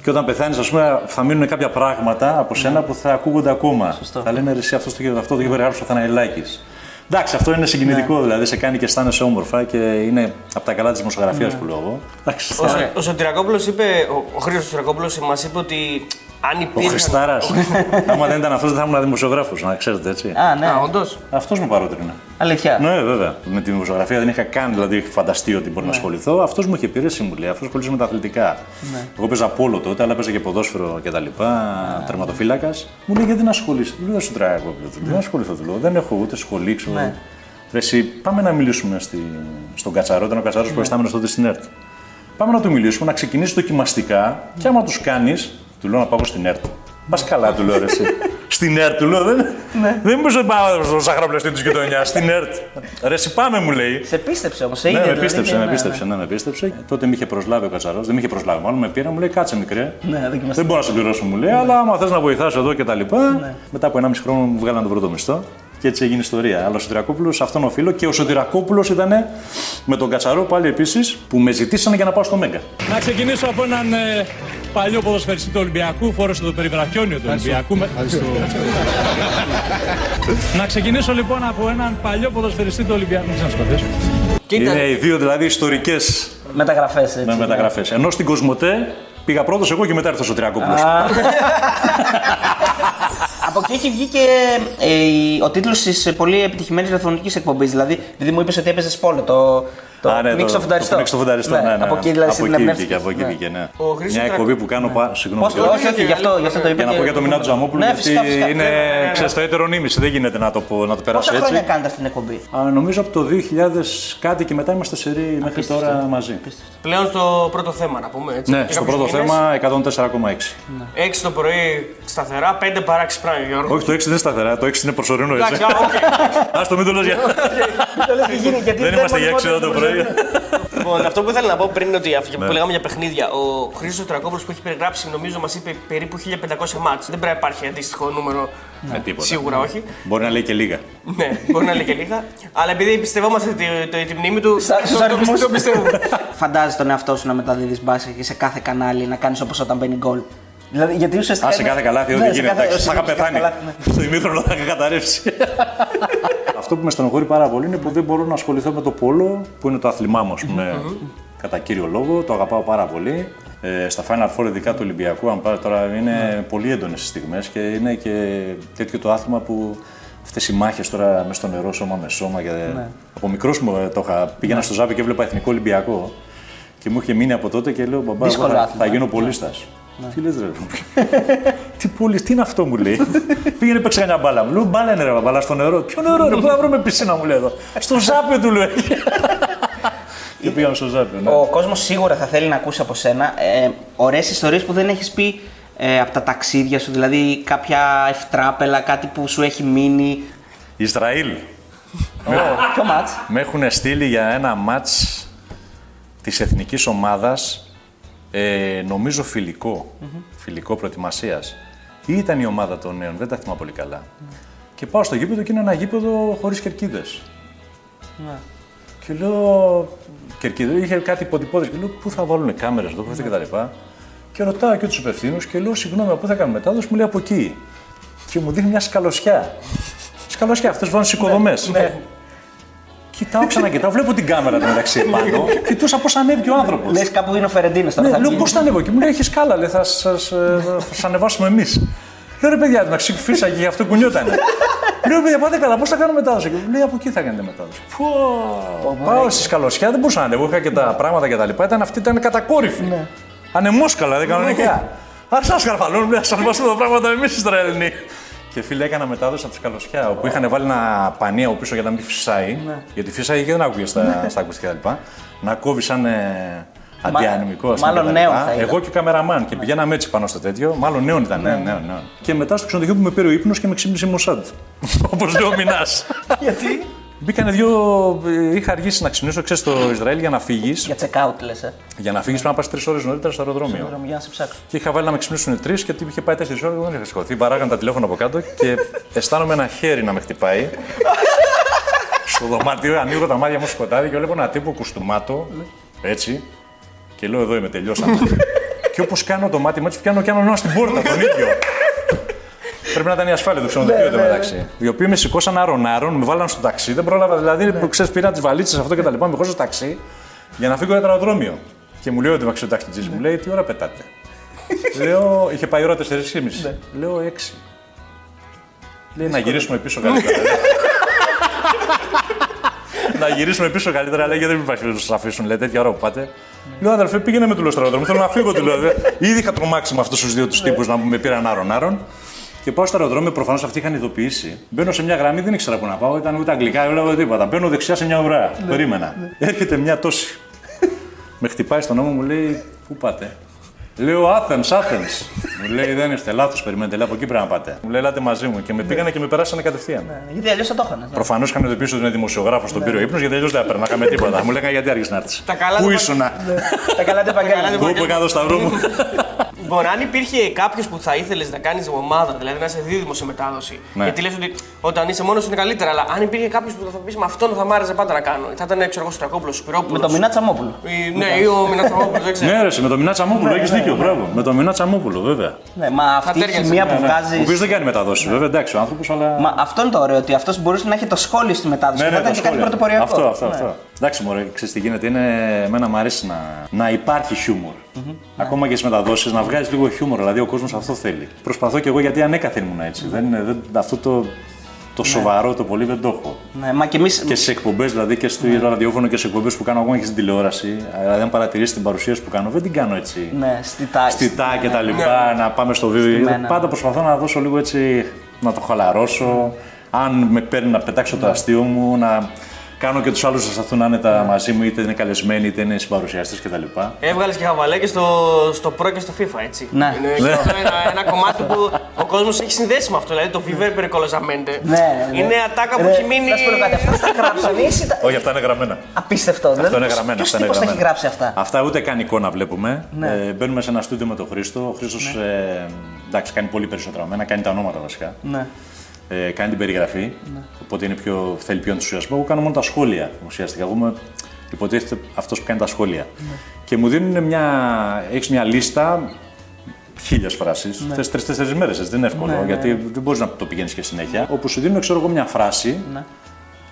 και όταν πεθάνεις, ας πούμε, θα μείνουν κάποια πράγματα από σένα που θα ακούγονται ακόμα. Ναι. Σωστό. Θα λένε, ρε, εσύ αυτός το, αυτό το είχε περιγράψει ο Θαναηλάκης. Εντάξει, αυτό είναι συγκινητικό, Ναι. δηλαδή σε κάνει και αισθάνεσαι όμορφα και είναι από τα καλά της δημοσιογραφίας Ναι. που λέω εγώ. Εντάξει, Ο, θα- ο Σωτηρακόπουλος είπε, ο, ο Χρήστος Σωτηρακόπουλος μας είπε ότι Αν Ο υπήρχαν. Χριστάρας. Άμα δεν ήταν αυτός, δεν θα ήμουν δημοσιογράφος, να ξέρετε έτσι. Α, ναι. Α, όντως. Αυτός με παρότρινε. Αλήθεια. Ναι, βέβαια. Με τη δημοσιογραφία δεν είχα καν δηλαδή φανταστεί ότι μπορεί να ασχοληθώ. Αυτός μου είχε πει ρε, εσύ μου λέει, αυτός ασχολείσαι με τα αθλητικά. Εγώ παίζα πόλο τότε, αλλά παίζα και ποδόσφαιρο και τα λοιπά, τερματοφύλακας. Μου λέει γιατί να ασχολείσαι. Του λέω σου τράγω εγώ. Δεν να ασχοληθώ, του λέω. Δεν έχω ούτε σχολή, ξέρω. Ναι. Ρε, εσύ, πάμε να μιλήσουμε στη... στον Κατσαρό, ήταν ο Κατσαρός που προϊστάμενο τότε στην ΕΡΤ. Πάμε να του μιλήσουμε, να ξεκινήσει δοκιμαστικά και άμα τους κάνεις, του λέω να πάω στην ΕΡΤ. Πας καλά, του λέω ρε, εσύ. Στην ΕΡΤ, του λέω. Δεν, δεν μου να πάω στο σαχαροπλαστή της γειτονιάς. Στην ΕΡΤ. Ρε, εσύ πάμε, μου λέει. Σε πίστεψε όμως, σε Ναι, είδε. με δηλαδή, πίστεψε, ναι, με ναι, πίστεψε, ναι, με πίστεψε. Τότε με είχε προσλάβει ο Κατσαρός, δεν με είχε προσλάβει, μάλλον με πήρα, μου λέει κάτσε μικρέ. Ναι, δοκιμαστικά. Δεν μπορώ να συμπληρώσω, μου λέει, αλλά άμα θες να βοηθάς εδώ και τα λοιπά. Ναι. Μετά από 1,5 χρόνο μου βγάλαν τον πρώτο μισθό και έτσι έγινε ιστορία. Αλλά ο Σωτηρακόπουλο αυτόν οφείλω και ο Σωτηρακόπουλο ήταν με τον Κατσαρό πάλι επίσης που με ζητήσανε για να πάω στο Μέγκα. Να ξεκινήσω από έναν ε, παλιό ποδοσφαιριστή του Ολυμπιακού, φόρεσε το περιβραχιόνιο του Ολυμπιακού. με- να ξεκινήσω λοιπόν από έναν παλιό ποδοσφαιριστή του Ολυμπιακού. Μην ξανασκοτήσω. Κοίτα, Είναι οι δύο δηλαδή ιστορικές Μεταγραφές έτσι. με μεταγραφές. Ενώ στην Κοσμοτέ πήγα πρώτος εγώ και μετά ήρθε ο Σωτηρακόπουλο. Από εκεί έχει βγει και ε, η- ο τίτλος της πολύ επιτυχημένης ραδιοφωνικής εκπομπής. Δηλαδή, επειδή μου είπες ότι έπαιζες πόλο, το. Το Α, ναι, Μίξ το- το φουνταριστό. Το Μίξ το φουνταριστό, ναι, ναι. Από εκεί δηλαδή από εκεί συνεμπνεύστηκες. βγήκε, από εκεί Ναι. βγήκε, ναι. Ο Χρήστος Μια Τρα- εκπομπή που κάνω. πα- Συγγνώμη. Πώς το, όχι, όχι, γι' αυτό, γι' αυτό το είπα. Για να και- πω για το Μινά του Ζαμόπουλου, Ναι, γιατί φυσικά, φυσικά. είναι Ναι, ναι, ναι, ναι. ξέρεις, το έτερο νήμιση, δεν γίνεται να το, πω, να το περάσω Πόσα έτσι. χρόνια κάνετε αυτή την εκπομπή; Α, νομίζω από το 2000 κάτι και μετά είμαστε σε ρί μέχρι τώρα μαζί. πλέον στο πρώτο θέμα να πούμε έτσι. Ναι, Και στο κάποιους πρώτο μήνες, θέμα 104,6. 6 το πρωί σταθερά, 5 παρά ξυπνάει Γιώργο. Όχι, το 6 δεν είναι σταθερά, το 6 είναι προσωρινό έτσι. Εντάξει, α, οκ. Α το μην το λες για. Δεν είμαστε για 6 ώρα το πρωί. Λοιπόν, αυτό που ήθελα να πω πριν είναι ότι αυτό Ναι. που λέγαμε για παιχνίδια, ο Χρήστος Τρακόπουλος που έχει περιγράψει, νομίζω μας είπε περίπου 1500 μάτς. Δεν πρέπει να υπάρχει αντίστοιχο νούμερο. Με τίποτα. Σίγουρα όχι. Μπορεί να λέει και λίγα. ναι, μπορεί να λέει και λίγα. Αλλά επειδή εμπιστευόμαστε τη, το, τη μνήμη του, Στα- στους το- το- αριθμούς. το πιστεύουμε. Φαντάζεσαι τον εαυτό σου να μεταδίδεις μπάσκετ και σε κάθε κανάλι να κάνεις όπως όταν μπαίνει γκολ. Δηλαδή, γιατί ουσιαστικά. Α, σε είναι- κάθε καλάθι, Ναι, ό,τι σε γίνεται. κάθε- εντάξει, Θα είχα σε κάθε πεθάνει. καλάθι, ναι. Στο ημίχρονο θα είχα καταρρεύσει. Αυτό που με στενοχωρεί πάρα πολύ είναι που δεν μπορώ να ασχοληθώ με το πόλο, που είναι το άθλημά μου, ας πούμε, κατά κύριο λόγο. Το αγαπάω πάρα πολύ. Ε, στα Final Four, ειδικά του Ολυμπιακού, αν πάρει τώρα, είναι πολύ έντονες οι στιγμές και είναι και τέτοιο το άθλημα που αυτές οι μάχες τώρα μέσα στο νερό, σώμα με σώμα. Και... Από μικρός μου ε, το είχα. Πήγαινα στο Ζάπη και έβλεπα εθνικό Ολυμπιακό. Και μου είχε μείνει από τότε και λέω: Μπαμπά, εγώ Δύσκολο θα, άθλημα, θα γίνω πολίστα. Τι λες ρε. τι πόλη, τι είναι αυτό μου λέει. Πήγαινε παίξει κανένα μπάλα. Μου λέω μπάλα είναι ρε μπάλα στο νερό. Ποιο νερό ρε, πού θα βρούμε πισίνα μου λέει εδώ. Στο ζάπιο του λέω. και πήγαμε στο ζάπιο. Ναι. Ο κόσμος σίγουρα θα θέλει να ακούσει από σένα ε, ωραίες ιστορίες που δεν έχεις πει ε, από τα ταξίδια σου. Δηλαδή, κάποια ευτράπελα, κάτι που σου έχει μείνει. Ισραήλ. Ποιο μάτς. Με έχουν στείλει για ένα μάτς της εθνικής ομάδας, ε, νομίζω φιλικό, φιλικό προετοιμασίας. Ή ήταν η ομάδα των νέων, δεν τα θυμάμαι πολύ καλά. Και πάω στο γήπεδο και είναι ένα γήπεδο χωρίς κερκίδες. Και λέω, κερκίδες, είχε κάτι υποτυπώδες και λέω, πού θα βάλουν κάμερες εδώ, πού θα και τα λοιπά. Και ρωτάω και τους υπευθύνους και λέω, συγγνώμη, από πού θα κάνουμε μετάδοση, μου λέει από εκεί. Και μου δείχνει μια σκαλωσιά. Σκαλωσιά, αυτές βάζουν στις οικοδομές. Κοιτάω, ξανακοιτάω, βλέπω την κάμερα του μεταξύ επάνω. Κοιτούσα πώς ανέβηκε ο άνθρωπος. Λες κάπου είναι ο Φερεντίνο τώρα. Ναι, θα λέω βγει. πώς θα ανέβω και μου λέει: Έχεις κάλα, λέει, θα σα θα ανεβάσουμε εμείς. Λέω ρε παιδιά, να φύσαγε γι' αυτό κουνιότανε. Λέω παιδιά, πάτε καλά, πώς θα κάνω μετάδοση. Και μου λέει από εκεί θα κάνετε μετάδοση. Πω, πάω στη σκαλωσιά, δεν μπορούσα να ανέβω. Είχα και τα πράγματα και τα λοιπά. Ήταν, αυτή ήταν κατακόρυφη. Ανεμόσκαλα, δεν κανονικά. Άρα σας καρφαλώνουν, λέει, σα ανεβάσουμε τα πράγματα εμείς Ισραηλινοί. Και φίλε, έκανα μετάδοση από τη σκαλωσιά, όπου είχαν βάλει ένα πανί από πίσω για να μην φυσάει. Γιατί φύσαγε και δεν άκουγε στα, στα ακουστικά κτλ. Να κόβει σαν ε, αντιανεμικό. ας πούμε, μάλλον κτλ. νέο θα ήταν. Εγώ και ο καμεραμάν. Και πηγαίναμε έτσι πάνω στο τέτοιο. Μάλλον νέο ήταν. Ναι, ναι, ναι. Και μετά στο ξενοδοχείο που με πήρε ο ύπνος και με ξύπνησε η Μοσάντ. Όπως λέει ο Μινάς. Γιατί; Μπήκανε δύο. ε, Είχα αργήσει να ξυπνήσω, ξέρεις, στο Ισραήλ για να φύγεις. Για check out λες. Ε. Για να φύγεις πρέπει να πας τρεις ώρες νωρίτερα στο αεροδρόμιο. Για να σε ψάξω. Και είχα βάλει να με ξυπνήσουν τρεις και τι είχε πάει τέσσερις ώρες. Εγώ δεν είχα σηκωθεί. Βαράγαν τα τηλέφωνα από κάτω και αισθάνομαι ένα χέρι να με χτυπάει. Στο δωμάτιο ανοίγω τα μάτια μου σκοτάδι και βλέπω ένα τύπο κουστούμάτο. Έτσι. Και λέω εδώ είμαι, τελειώσαμε. και όπως κάνω το μάτι μου, έτσι πιάνω και κάνω ένα στην πόρτα τον ίδιο. Πρέπει να ήταν η ασφάλεια του ξενοδοχείου εδώ μεταξύ. Οι οποίοι με σηκώσαν άρον-άρον, με βάλαν στο ταξί. Δεν πρόλαβα δηλαδή, που ξέρεις, πήρα τις βαλίτσες αυτό και τα λοιπά, με χώσα στο ταξί για να φύγω για το αεροδρόμιο. Και μου λέει ο ταξιτζή μου λέει τι ώρα πετάτε; Λέω, είχε πάει η ώρα 4.30. Ναι. Λέω 6. Λέει να γυρίσουμε πίσω καλύτερα. να γυρίσουμε πίσω καλύτερα, λέει, γιατί δεν υπάρχει περίπτωση να σας αφήσουν. Λέει τέτοια ώρα που πάτε. Λέω, αδερφέ, πήγαινε με του λεωστραδρόμου. Θέλω να φύγω, του λέω. Ήδη είχα τρομάξει με αυτούς τους δύο τους τύπους να με πήραν άρον-άρον. Και πάω στο αεροδρόμιο, προφανώς αυτοί είχαν ειδοποιήσει. Μπαίνω σε μια γραμμή, δεν ήξερα πού να πάω, ήταν ούτε αγγλικά, δεν λέω τίποτα. Μπαίνω δεξιά σε μια ουρά. Περίμενα. Έρχεται μια τόση. με χτυπάει στον νόμο, μου λέει, Πού πάτε; Λέω Athens, Athens. μου λέει δεν είστε λάθος, περιμένετε. Λέω από εκεί πρέπει να πάτε. Μου λέει ελάτε μαζί μου και με πήγανε και με περάσανε κατευθείαν. Γιατί αλλιώς θα το είχαν. Προφανώς είχαν ειδοποιήσει ότι είναι δημοσιογράφος στον πύριο ύπνος γιατί αλλιώς δεν έπαιρναμε τίποτα. Μου λέγανε γιατί άρχισε να έρθεις; Τα καλά Πού του ήσουν, Τα καλά τα επαγγέλματα. Εγώ που έκανα το σταυρό μου. Μπορεί αν υπήρχε κάποιος που θα ήθελες να κάνεις ομάδα, δηλαδή να είσαι δίδυμο σε μετάδοση. Ναι. Γιατί λες ότι όταν είσαι μόνος είναι καλύτερα, αλλά αν υπήρχε κάποιος που θα πεις με αυτόν θα μ' άρεσε πάντα να κάνω. Θα ήταν ξέρω εγώ Στρακόπουλος, Σπυρόπουλος. Με το Μινά Τσαμόπουλο. Ναι, ή ο Μινατσαμόπουλο, δεν ξέρω. Ναι, ρε, με το Μινά Τσαμόπουλο έχεις δίκιο, μπράβο. Με το Μινά Τσαμόπουλο, βέβαια. Ναι, μα αυτή η τέριαζε, χημεία ναι, που Ο βγάζει. οποίος δεν κάνει μεταδόσει, βέβαια, εντάξει, ο άνθρωπος, αλλά. Μα αυτό είναι το ωραίο, ότι αυτός μπορούσε να έχει το σχόλιο στη μετάδοση. Ναι, και ναι, θα ήταν τα και κάτι σχόλια. πρωτοποριακό. Αυτό, αυτό, Ναι. αυτό. Εντάξει, μωρέ, ξέρεις τι γίνεται. Είναι, εμένα μου αρέσει να, να υπάρχει χιούμορ. Ακόμα και στις μεταδόσεις, να βγάζεις λίγο χιούμορ. Δηλαδή, ο κόσμος αυτό θέλει. Προσπαθώ κι εγώ γιατί ανέκαθεν ήμουν έτσι. Δεν, είναι- δεν, αυτό το, το σοβαρό το πολύ δεν το έχω. Ναι, μα και εμεί. Και στι εκπομπές, δηλαδή και στο ραδιόφωνο και σε εκπομπές που κάνω ακόμα και στην τηλεόραση. Δηλαδή, αν παρατηρήσεις την παρουσίαση που κάνω, δεν την κάνω έτσι. Ναι, στη τάξη. Στιτά και τα λοιπά, να πάμε στο βίντεο. Στημένα. Πάντα προσπαθώ να δώσω λίγο έτσι, να το χαλαρώσω. Αν με παίρνει να πετάξω το αστείο μου, να κάνω και τους άλλους να σταθούν άνετα μαζί μου, είτε είναι καλεσμένοι, είτε είναι συμπαρουσιαστές κτλ. Έβγαλες και χαβαλέ και στο, στο Pro και στο FIFA, έτσι. Ναι. Είναι και αυτό ένα, ένα κομμάτι που ο κόσμος έχει συνδέσει με αυτό. Δηλαδή το Viver Pericolosamente. Ναι, ναι. Είναι ατάκα που Ρε, έχει μείνει. Να σου πω κάτι, αυτά τα γράψανε ή εσύ τα- Όχι, αυτά είναι γραμμένα. Απίστευτο. Αυτό είναι γραμμένα. Ποιος αυτά είναι τύπος τα έχει γραμμένα. γράψει αυτά; Αυτά ούτε καν εικόνα βλέπουμε. Ναι. Ε, μπαίνουμε σε ένα στούντιο με τον Χρήστο. Ο Χρήστος ε, εντάξει, κάνει πολύ περισσότερα από μένα, κάνει τα ονόματα βασικά. Ναι. Ε, κάνει την περιγραφή. Οπότε είναι πιο, θέλει πιο ενθουσιασμό. Εγώ κάνω μόνο τα σχόλια ουσιαστικά. Εγώ είμαι υποτίθεται αυτός που κάνει τα σχόλια. Και μου δίνουν μια. Έχεις μια λίστα χίλιες φράσεις. Ναι. Θες τρει-τέσσερι μέρες, δεν είναι εύκολο. γιατί δεν μπορείς να το πηγαίνεις και συνέχεια. Όπου σου δίνουν, ξέρω εγώ, μια φράση.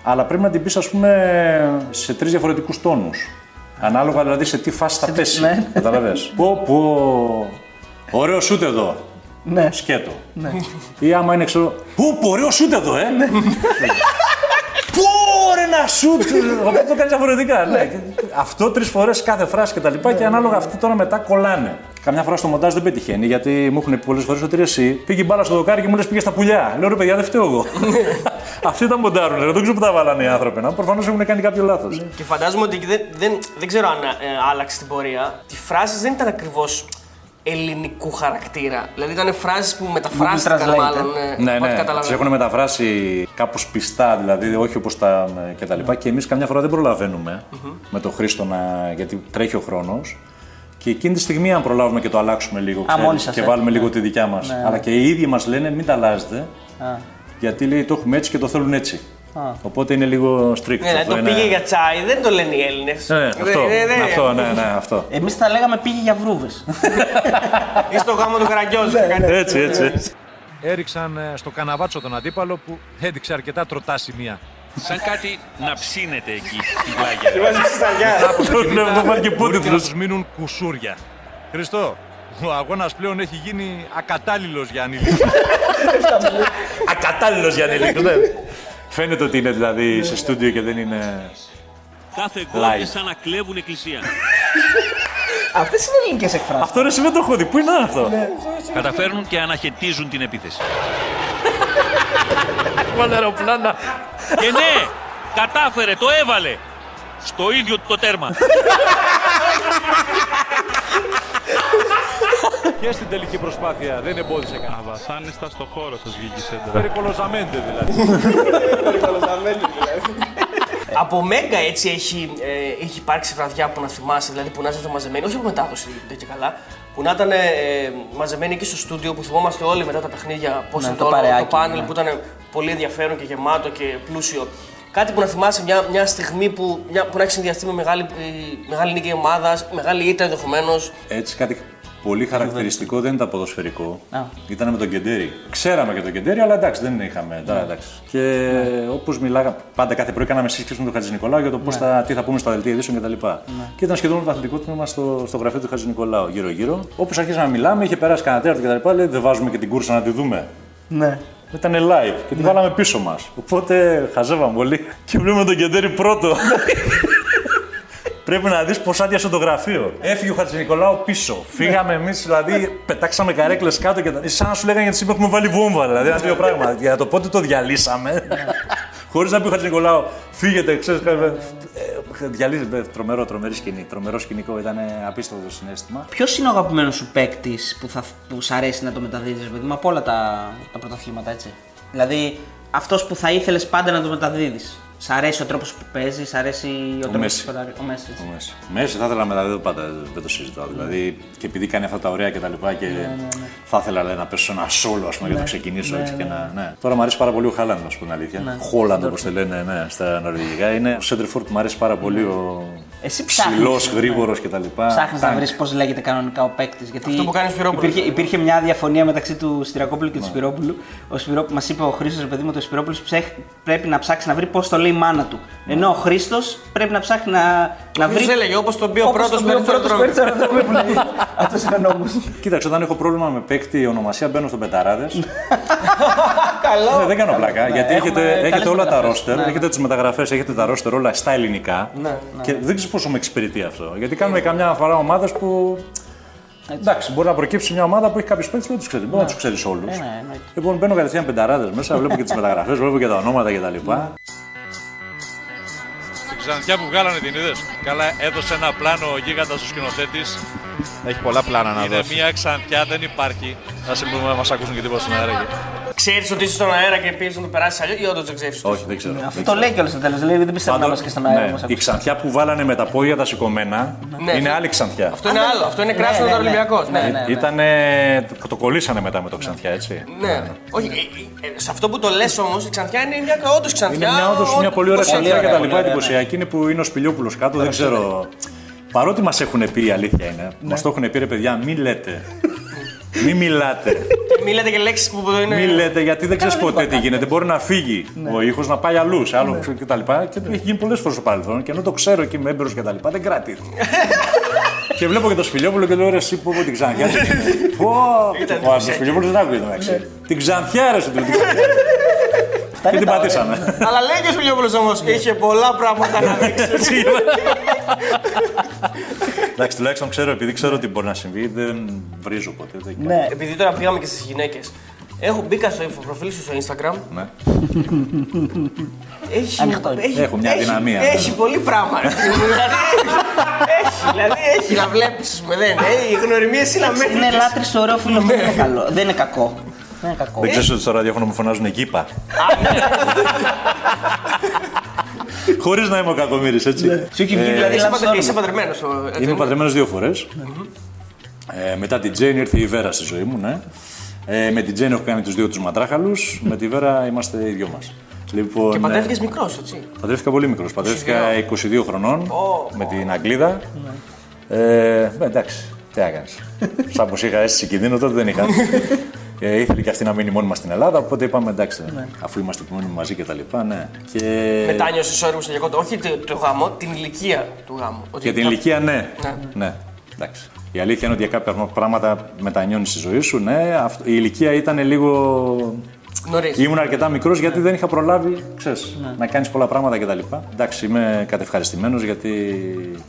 Αλλά πρέπει να την πεις, ας πούμε, σε τρεις διαφορετικούς τόνους. Ανάλογα δηλαδή σε τι φάση θα πέσει. ναι. Καταλαβες. Πω, πω. Ωραίος σούτ εδώ. Ναι. Σκέτο. Ή άμα είναι ξέρω. Πω, πω, ωραίο σούτ εδώ, ε! Πω, ρε να σούτ! Οπότε το κάνει διαφορετικά. ναι. Αυτό τρεις φορές κάθε φράση κτλ. Και, και ανάλογα αυτοί τώρα μετά κολλάνε. Καμιά φορά στο μοντάζ δεν πετυχαίνει γιατί μου έχουν πει πολλές φορές ότι ρε, εσύ πήγε η μπάλα στο δοκάρι και μου λες πήγε στα πουλιά. Λέω ρε παιδιά δεν φταίω εγώ. Αυτοί τα μοντάρουν, ρε, δεν ξέρω που τα βάλανε οι άνθρωποι. Προφανώς έχουν κάνει κάποιο λάθος. Και φαντάζομαι ότι δεν, δεν, δεν ξέρω αν ε, άλλαξε την πορεία. Οι φράσεις δεν ήταν ακριβώς ελληνικού χαρακτήρα. Δηλαδή ήταν φράσεις που μεταφράστηκαν translate, μάλλον. ε, Ναι, από ό,τι ναι. καταλαβαίνω. Του έχουν μεταφράσει κάπως πιστά, δηλαδή όχι όπως τα ε, κτλ. Και, και εμείς καμιά φορά δεν προλαβαίνουμε με τον Χρήστο να. γιατί τρέχει ο χρόνος. Και εκείνη τη στιγμή, αν προλάβουμε και το αλλάξουμε λίγο ξέρεις, μόνοι σας, και ε. βάλουμε Ναι. λίγο τη δικιά μας. Αλλά και οι ίδιοι μας λένε μην τα αλλάζετε. Γιατί λέει το έχουμε έτσι και το θέλουν έτσι. Οπότε είναι λίγο strict. Ναι, δηλαδή αυτό το είναι- πήγε για τσάι, δεν το λένε οι Έλληνες. Ναι, αυτό, αυτό, ναι, ναι, αυτό. Εμείς θα λέγαμε πήγε για βρούβες. Ή στο γάμο του Καραγκιόζη. Έτσι, έτσι, έτσι. Έριξαν ε, στο καναβάτσο τον αντίπαλο που έδειξε αρκετά τροτά σημεία. Σαν κάτι να ψήνεται εκεί στην πλάγια. Αυτό το βάλει και Μπορεί πόντι να τους μείνουν κουσούρια. Χριστό, ο αγώνας πλέον έχει γίνει ακατάλληλος για ανήλικους. Ακατάλληλος για ανήλικο. ναι. Φαίνεται ότι είναι δηλαδή σε στούντιο και δεν είναι. Κάθε γκολ Live. είναι σαν να κλέβουν εκκλησία. Αυτές είναι ελληνικές εκφράσεις. Αυτό ρε δεν το έχω δει. Πού είναι αυτό; Καταφέρνουν και αναχαιτίζουν την επίθεση. Βάλε αεροπλάνα. Και ναι, κατάφερε, το έβαλε. Στο ίδιο το τέρμα. Και στην τελική προσπάθεια δεν εμπόδισε κανένα. Αβασάνιστα στο χώρο σας βγήκε η σέντρα. Περικολοζαμέντε δηλαδή. Από Μέγκα έτσι έχει, ε, έχει υπάρξει βραδιά που να θυμάσαι, δηλαδή που να είστε μαζεμένοι, όχι από μετάδοση δεν και καλά, που να ήταν ε, μαζεμένοι εκεί στο στούντιο που θυμόμαστε όλοι μετά τα παιχνίδια πώς Ναι, ήταν το το, όλο, το παρεάκι, πάνελ ναι. που ήταν πολύ ενδιαφέρον και γεμάτο και πλούσιο. Κάτι που να θυμάσαι μια, μια στιγμή που, μια, που να έχεις συνδυαστεί με μεγάλη, ε, μεγάλη νίκη ομάδας, μεγάλη ήττα ενδεχομένως. Έτσι κάτι πολύ χαρακτηριστικό δεν ήταν ποδοσφαιρικό. Α. Ήταν με τον Κεντέρι. Ξέραμε και τον Κεντέρι, αλλά εντάξει, δεν είχαμε. Τώρα, εντάξει. Και Ναι. όπως μιλάγαμε, πάντα κάθε πρωί κάναμε σύσκεψη με τον Χατζη Νικολάου για το πώς Ναι. θα, τι θα πούμε στα δελτία ειδήσεων κτλ. Και ήταν σχεδόν όλο το αθλητικό τμήμα στο, στο γραφείο του Χατζη Νικολάου γύρω-γύρω. Όπως αρχίσαμε να μιλάμε, είχε περάσει κανένα τέταρτο κτλ. Λέει δεν βάζουμε και την κούρσα να τη δούμε. Ναι. Ήταν live και τη βάλαμε πίσω μας. Οπότε χαζεύαμε πολύ και βλέπουμε τον Κεντέρι πρώτο. Πρέπει να δεις πώς άδειασε το γραφείο. Έφυγε ο Χατζη Νικολάου πίσω. Φύγαμε εμείς, δηλαδή πετάξαμε καρέκλες κάτω και τα... σαν να σου λέγανε γιατί σήμερα έχουμε βάλει βόμβα. Δηλαδή ένα τέτοιο πράγμα. Για το πότε το διαλύσαμε. Χωρίς να πει ο Χατζη Νικολάου, φύγετε, ξέρεις. Διαλύζεται. Τρομερό, τρομερή σκηνή. Τρομερό σκηνικό, ήταν απίστευτο το συνέστημα. Ποιος είναι ο αγαπημένος σου παίκτης που, θα, που σ' αρέσει να το μεταδίδεις, παιδί μου, από όλα τα, τα πρωταθλήματα, έτσι; Δηλαδή, αυτός που θα ήθελες πάντα να το μεταδίδεις. Σ' αρέσει ο τρόπος που παίζεις, σ' αρέσει ο, τρόπος Μέση. που σκοράρει. Ο Μέση, έτσι. Ο Μέση. Μέση θα ήθελα να μεταδίδω πάντα, δεν το συζητάω. Δηλαδή και επειδή κάνει αυτά τα ωραία και τα λοιπά και θα ήθελα λέει, να πέσω ένα σόλο ας πούμε, για να ξεκινήσω έτσι και να. Ναι. Τώρα μου αρέσει πάρα πολύ ο Χάλαντ, να σου πω την αλήθεια. Ναι. Χόλαντ όπως το λένε ναι, στα νορβηγικά. Είναι ο Σέντριφορ που μου αρέσει πάρα πολύ ο Εσύ ψάχνεις. ψηλός, γρήγορος κτλ. Ψάχνεις να βρεις πώς λέγεται κανονικά ο παίκτης. Γιατί Αυτό που κάνει ο Σπυρόπουλος. υπήρχε, υπήρχε μια διαφωνία μεταξύ του Στυρακόπουλου και του Σπυρόπουλου. Ο Σπυρό, μας είπε ο Χρήστος, παιδί μου, ότι ο Σπυρόπουλος πρέπει να ψάξει να βρει πώς το λέει η μάνα του. Ενώ ο Χρήστος πρέπει να ψάχνει να, να βρει. Χρήστος έλεγε, όπως τον πει ο όπως πρώτος τον πει ο παίκτης πρώτος αεροδρόμιο. παίκτης αεροδρόμιο που λέει. Αυτός είναι ο νόμος. Κοίταξε, όταν έχω πρόβλημα με παίκτη ονομασία μπαίνω στον Πεταράδες. Καλό. Ναι, δεν κάνω πλάκα. γιατί έχουμε έχετε, καλές έχετε όλα τα μεταγραφές. ρόστερ, Ναι, ναι. έχετε τις μεταγραφές, έχετε τα ρόστερ όλα στα ελληνικά. Ναι, Και δεν ξέρω πόσο με εξυπηρετεί αυτό. Γιατί κάνουμε καμιά φορά ομάδες που. Εντάξει, μπορεί να προκύψει μια ομάδα που έχει κάποιους παίκτες που δεν τους ξέρει. Μπορεί να τους ξέρεις όλους. Ναι, ναι, εννοείται. Λοιπόν, μπαίνω κατευθείαν πενταράδες μέσα, βλέπω και τις μεταγραφές, βλέπω και τα ονόματα κτλ. Την ξανθιά που βγάλανε την είδες. Καλά, έδωσε ένα πλάνο ο γίγαντας ο σκηνοθέτης. Έχει πολλά πλάνα να Είναι δώσει. μια ξανθιά, δεν υπάρχει. Θα σε πούμε να μας ακούσουν και τίποτα στον αέρα. Εκεί. Ξέρεις ότι είσαι στον αέρα και πεις να το περάσεις αλλιώς ή όντως δεν ξέρεις. Όχι, δεν ξέρω. Αυτό το λέει κιόλας στο τέλος. Λέει δεν πιστεύω να είμαστε και στον αέρα. ναι, όμως η ακούσει. ξανθιά που βάλανε με τα πόδια τα σηκωμένα Ναι. είναι άλλη ξανθιά. Αυτό είναι άλλο. Αυτό είναι κράσινο ναι, των ναι. Ολυμπιακό. Ναι, Ναι. ναι. Ήτανε... Το κολλήσανε μετά με το ξανθιά, έτσι. Ναι. Όχι, ε, ε, σε αυτό που το λες όμως, η ξανθιά είναι μια όντως ξανθιά. Είναι μια, όντως, ό- μια πολύ ωραία όπως ξανθιά είναι. και τα πολύ λοιπά. ωραία, Εντυπωσιακή είναι που είναι ο Σπηλιόπουλος κάτω, δεν ξέρω. Παρότι μας έχουν πει η αλήθεια είναι, μας το έχουν πει ρε παιδιά, μην λέτε. Μην μιλάτε. Μην λέτε και λέξεις που είναι. Μην λέτε γιατί δεν ξέρεις ποτέ τι γίνεται. Μπορεί να φύγει ο ήχος, να πάει αλλού, σε άλλο κτλ. Και, τα λοιπά. και έχει γίνει πολλές φορές στο παρελθόν. Και ενώ το ξέρω και είμαι έμπειρος και τα λοιπά, δεν κρατήθηκα. και βλέπω και το Σπηλιόπουλο και λέω ρε, εσύ που πω την ξανθιά. Πω! Ήταν Ο Σπηλιόπουλος δεν άκουγε το μεταξύ. Την ξανθιά, ρε, σου την ξανθιά. Και την πατήσαμε. Αλλά λέει και ο Σπιλιόπουλο όμως, είχε πολλά πράγματα να δείξει. Εντάξει, τουλάχιστον ξέρω, επειδή ξέρω ότι μπορεί να συμβεί, δεν βρίζω ποτέ. Δεν Ναι. Επειδή τώρα πήγαμε και στις γυναίκες. Έχω μπήκα στο προφίλ σου στο Instagram. Ναι. Έχει, Ανοιχτό είναι. έχει, Έχω μια έχει- δυναμία, ναι. Έχει πολύ πράγμα. ρε φίλε μου. δηλαδή, έχει, δηλαδή έχει να βλέπεις. Δεν ε, οι γνωριμίες είναι Είναι αμέτρητε. λάτρης στο ωραίο φίλο. Δεν είναι καλό. Δεν είναι κακό. Δεν είναι κακό. Δεν ξέρει ότι στο ραδιόφωνο μου φωνάζουν κύπα. Χωρίς να είμαι ο κακομοίρη, έτσι. Σου έχει βγει δηλαδή Είσαι, λάθος παντε, όνομα. είσαι παντρεμένος. Είμαι παντρεμένος δύο φορές. Ε, μετά την Τζέιν ήρθε η Βέρα στη ζωή μου, ναι. Ε, με την Τζέιν έχω κάνει τους δύο τους ματράχαλου. με τη Βέρα είμαστε οι δυο μας. Λοιπόν, Και ε, παντρεύτηκες μικρός, έτσι. Παντρεύτηκα πολύ μικρός. Παντρεύτηκα 22 χρονών Ω, με την Αγγλίδα. Ε, ε, εντάξει, τι έκανε. Σαν πως είχα αίσθηση κινδύνου, τότε δεν είχα. Ε, ήθελε και αυτή να μείνει μόνη μας στην Ελλάδα, οπότε είπαμε εντάξει, αφού είμαστε μόνοι μαζί και τα λοιπά, ναι. Και... Μετά νιώσες όριμο στο γεγονό. Όχι το, το γάμο, την ηλικία του γάμου. Ότι Για την θα- ηλικία, ναι. Ναι. ναι. Εντάξει. Η αλήθεια είναι ότι για κάποια πράγματα μετανιώνεις στη ζωή σου. Ναι, Αυτό- η ηλικία ήταν λίγο. Νωρίς. Ήμουν αρκετά μικρός γιατί δεν είχα προλάβει ξέρεις, Ναι. να κάνεις πολλά πράγματα κτλ. Εντάξει, είμαι κατευχαριστημένος γιατί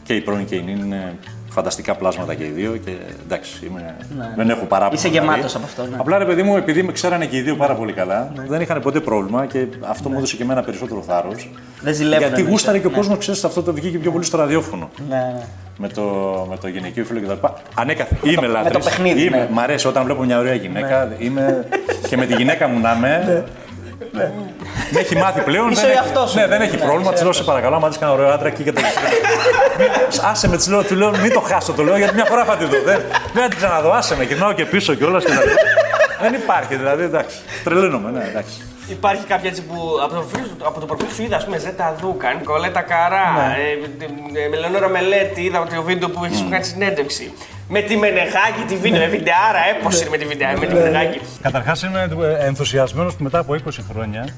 και η πρώην και η νυν είναι φανταστικά πλάσματα και οι δύο. Και εντάξει, είμαι... δεν έχω παράπονο. Ναι. Είσαι δηλαδή. γεμάτος από αυτό, ναι. Απλά ρε παιδί μου, επειδή με ξέρανε και οι δύο πάρα πολύ καλά, δεν είχαν ποτέ πρόβλημα και αυτό μου έδωσε και εμένα περισσότερο θάρρος. Δεν ζηλεύουν. Γιατί εννοείς, γούσταρε και ο ναι. κόσμος, ξέρεις, αυτό το βγήκε πιο πολύ στο ραδιόφωνο Ναι, ναι. με το, με το γυναικείο φίλο κτλ. Ανέκαθεν. Είμαι λάτρης. το παιχνίδι, Είμαι, ναι. Μ' αρέσει όταν βλέπω μια ωραία γυναίκα. Είμαι, και με τη γυναίκα μου να είμαι. Με έχει μάθει πλέον. Είσαι δεν ο έχει- εαυτός σου. Ναι, δεν έχει Ναι, πρόβλημα. είσαι Της λέω σε παρακαλώ, άμα δεις κανένα ωραίο άντρα εκεί και το Άσε με, της λέω, του λέω, μην το χάσω, το λέω γιατί μια φορά θα τη δω. Δεν, δεν θα την ξαναδώ, άσε με, γυρνάω και πίσω κιόλας. Δεν υπάρχει, δηλαδή εντάξει. Τρελαίνομαι, ναι, εντάξει. Υπάρχει κάποια έτσι που από το προφίλ, σου- από το προφίλ σου είδα, ας πούμε, Ζέτα Δούκα, Νικολέτα Καρά, ε, ε, Μελενόρα Μελέτη, είδα το βίντεο που έχεις κάνει συνέντευξη. Με τη Μενεγάκη, τη βίντεο, ε, βιντεάρα, έπω είναι με τη βιντεάρα, με τη Μενεγάκη. Καταρχάς είμαι ενθουσιασμένος που μετά από 20 χρόνια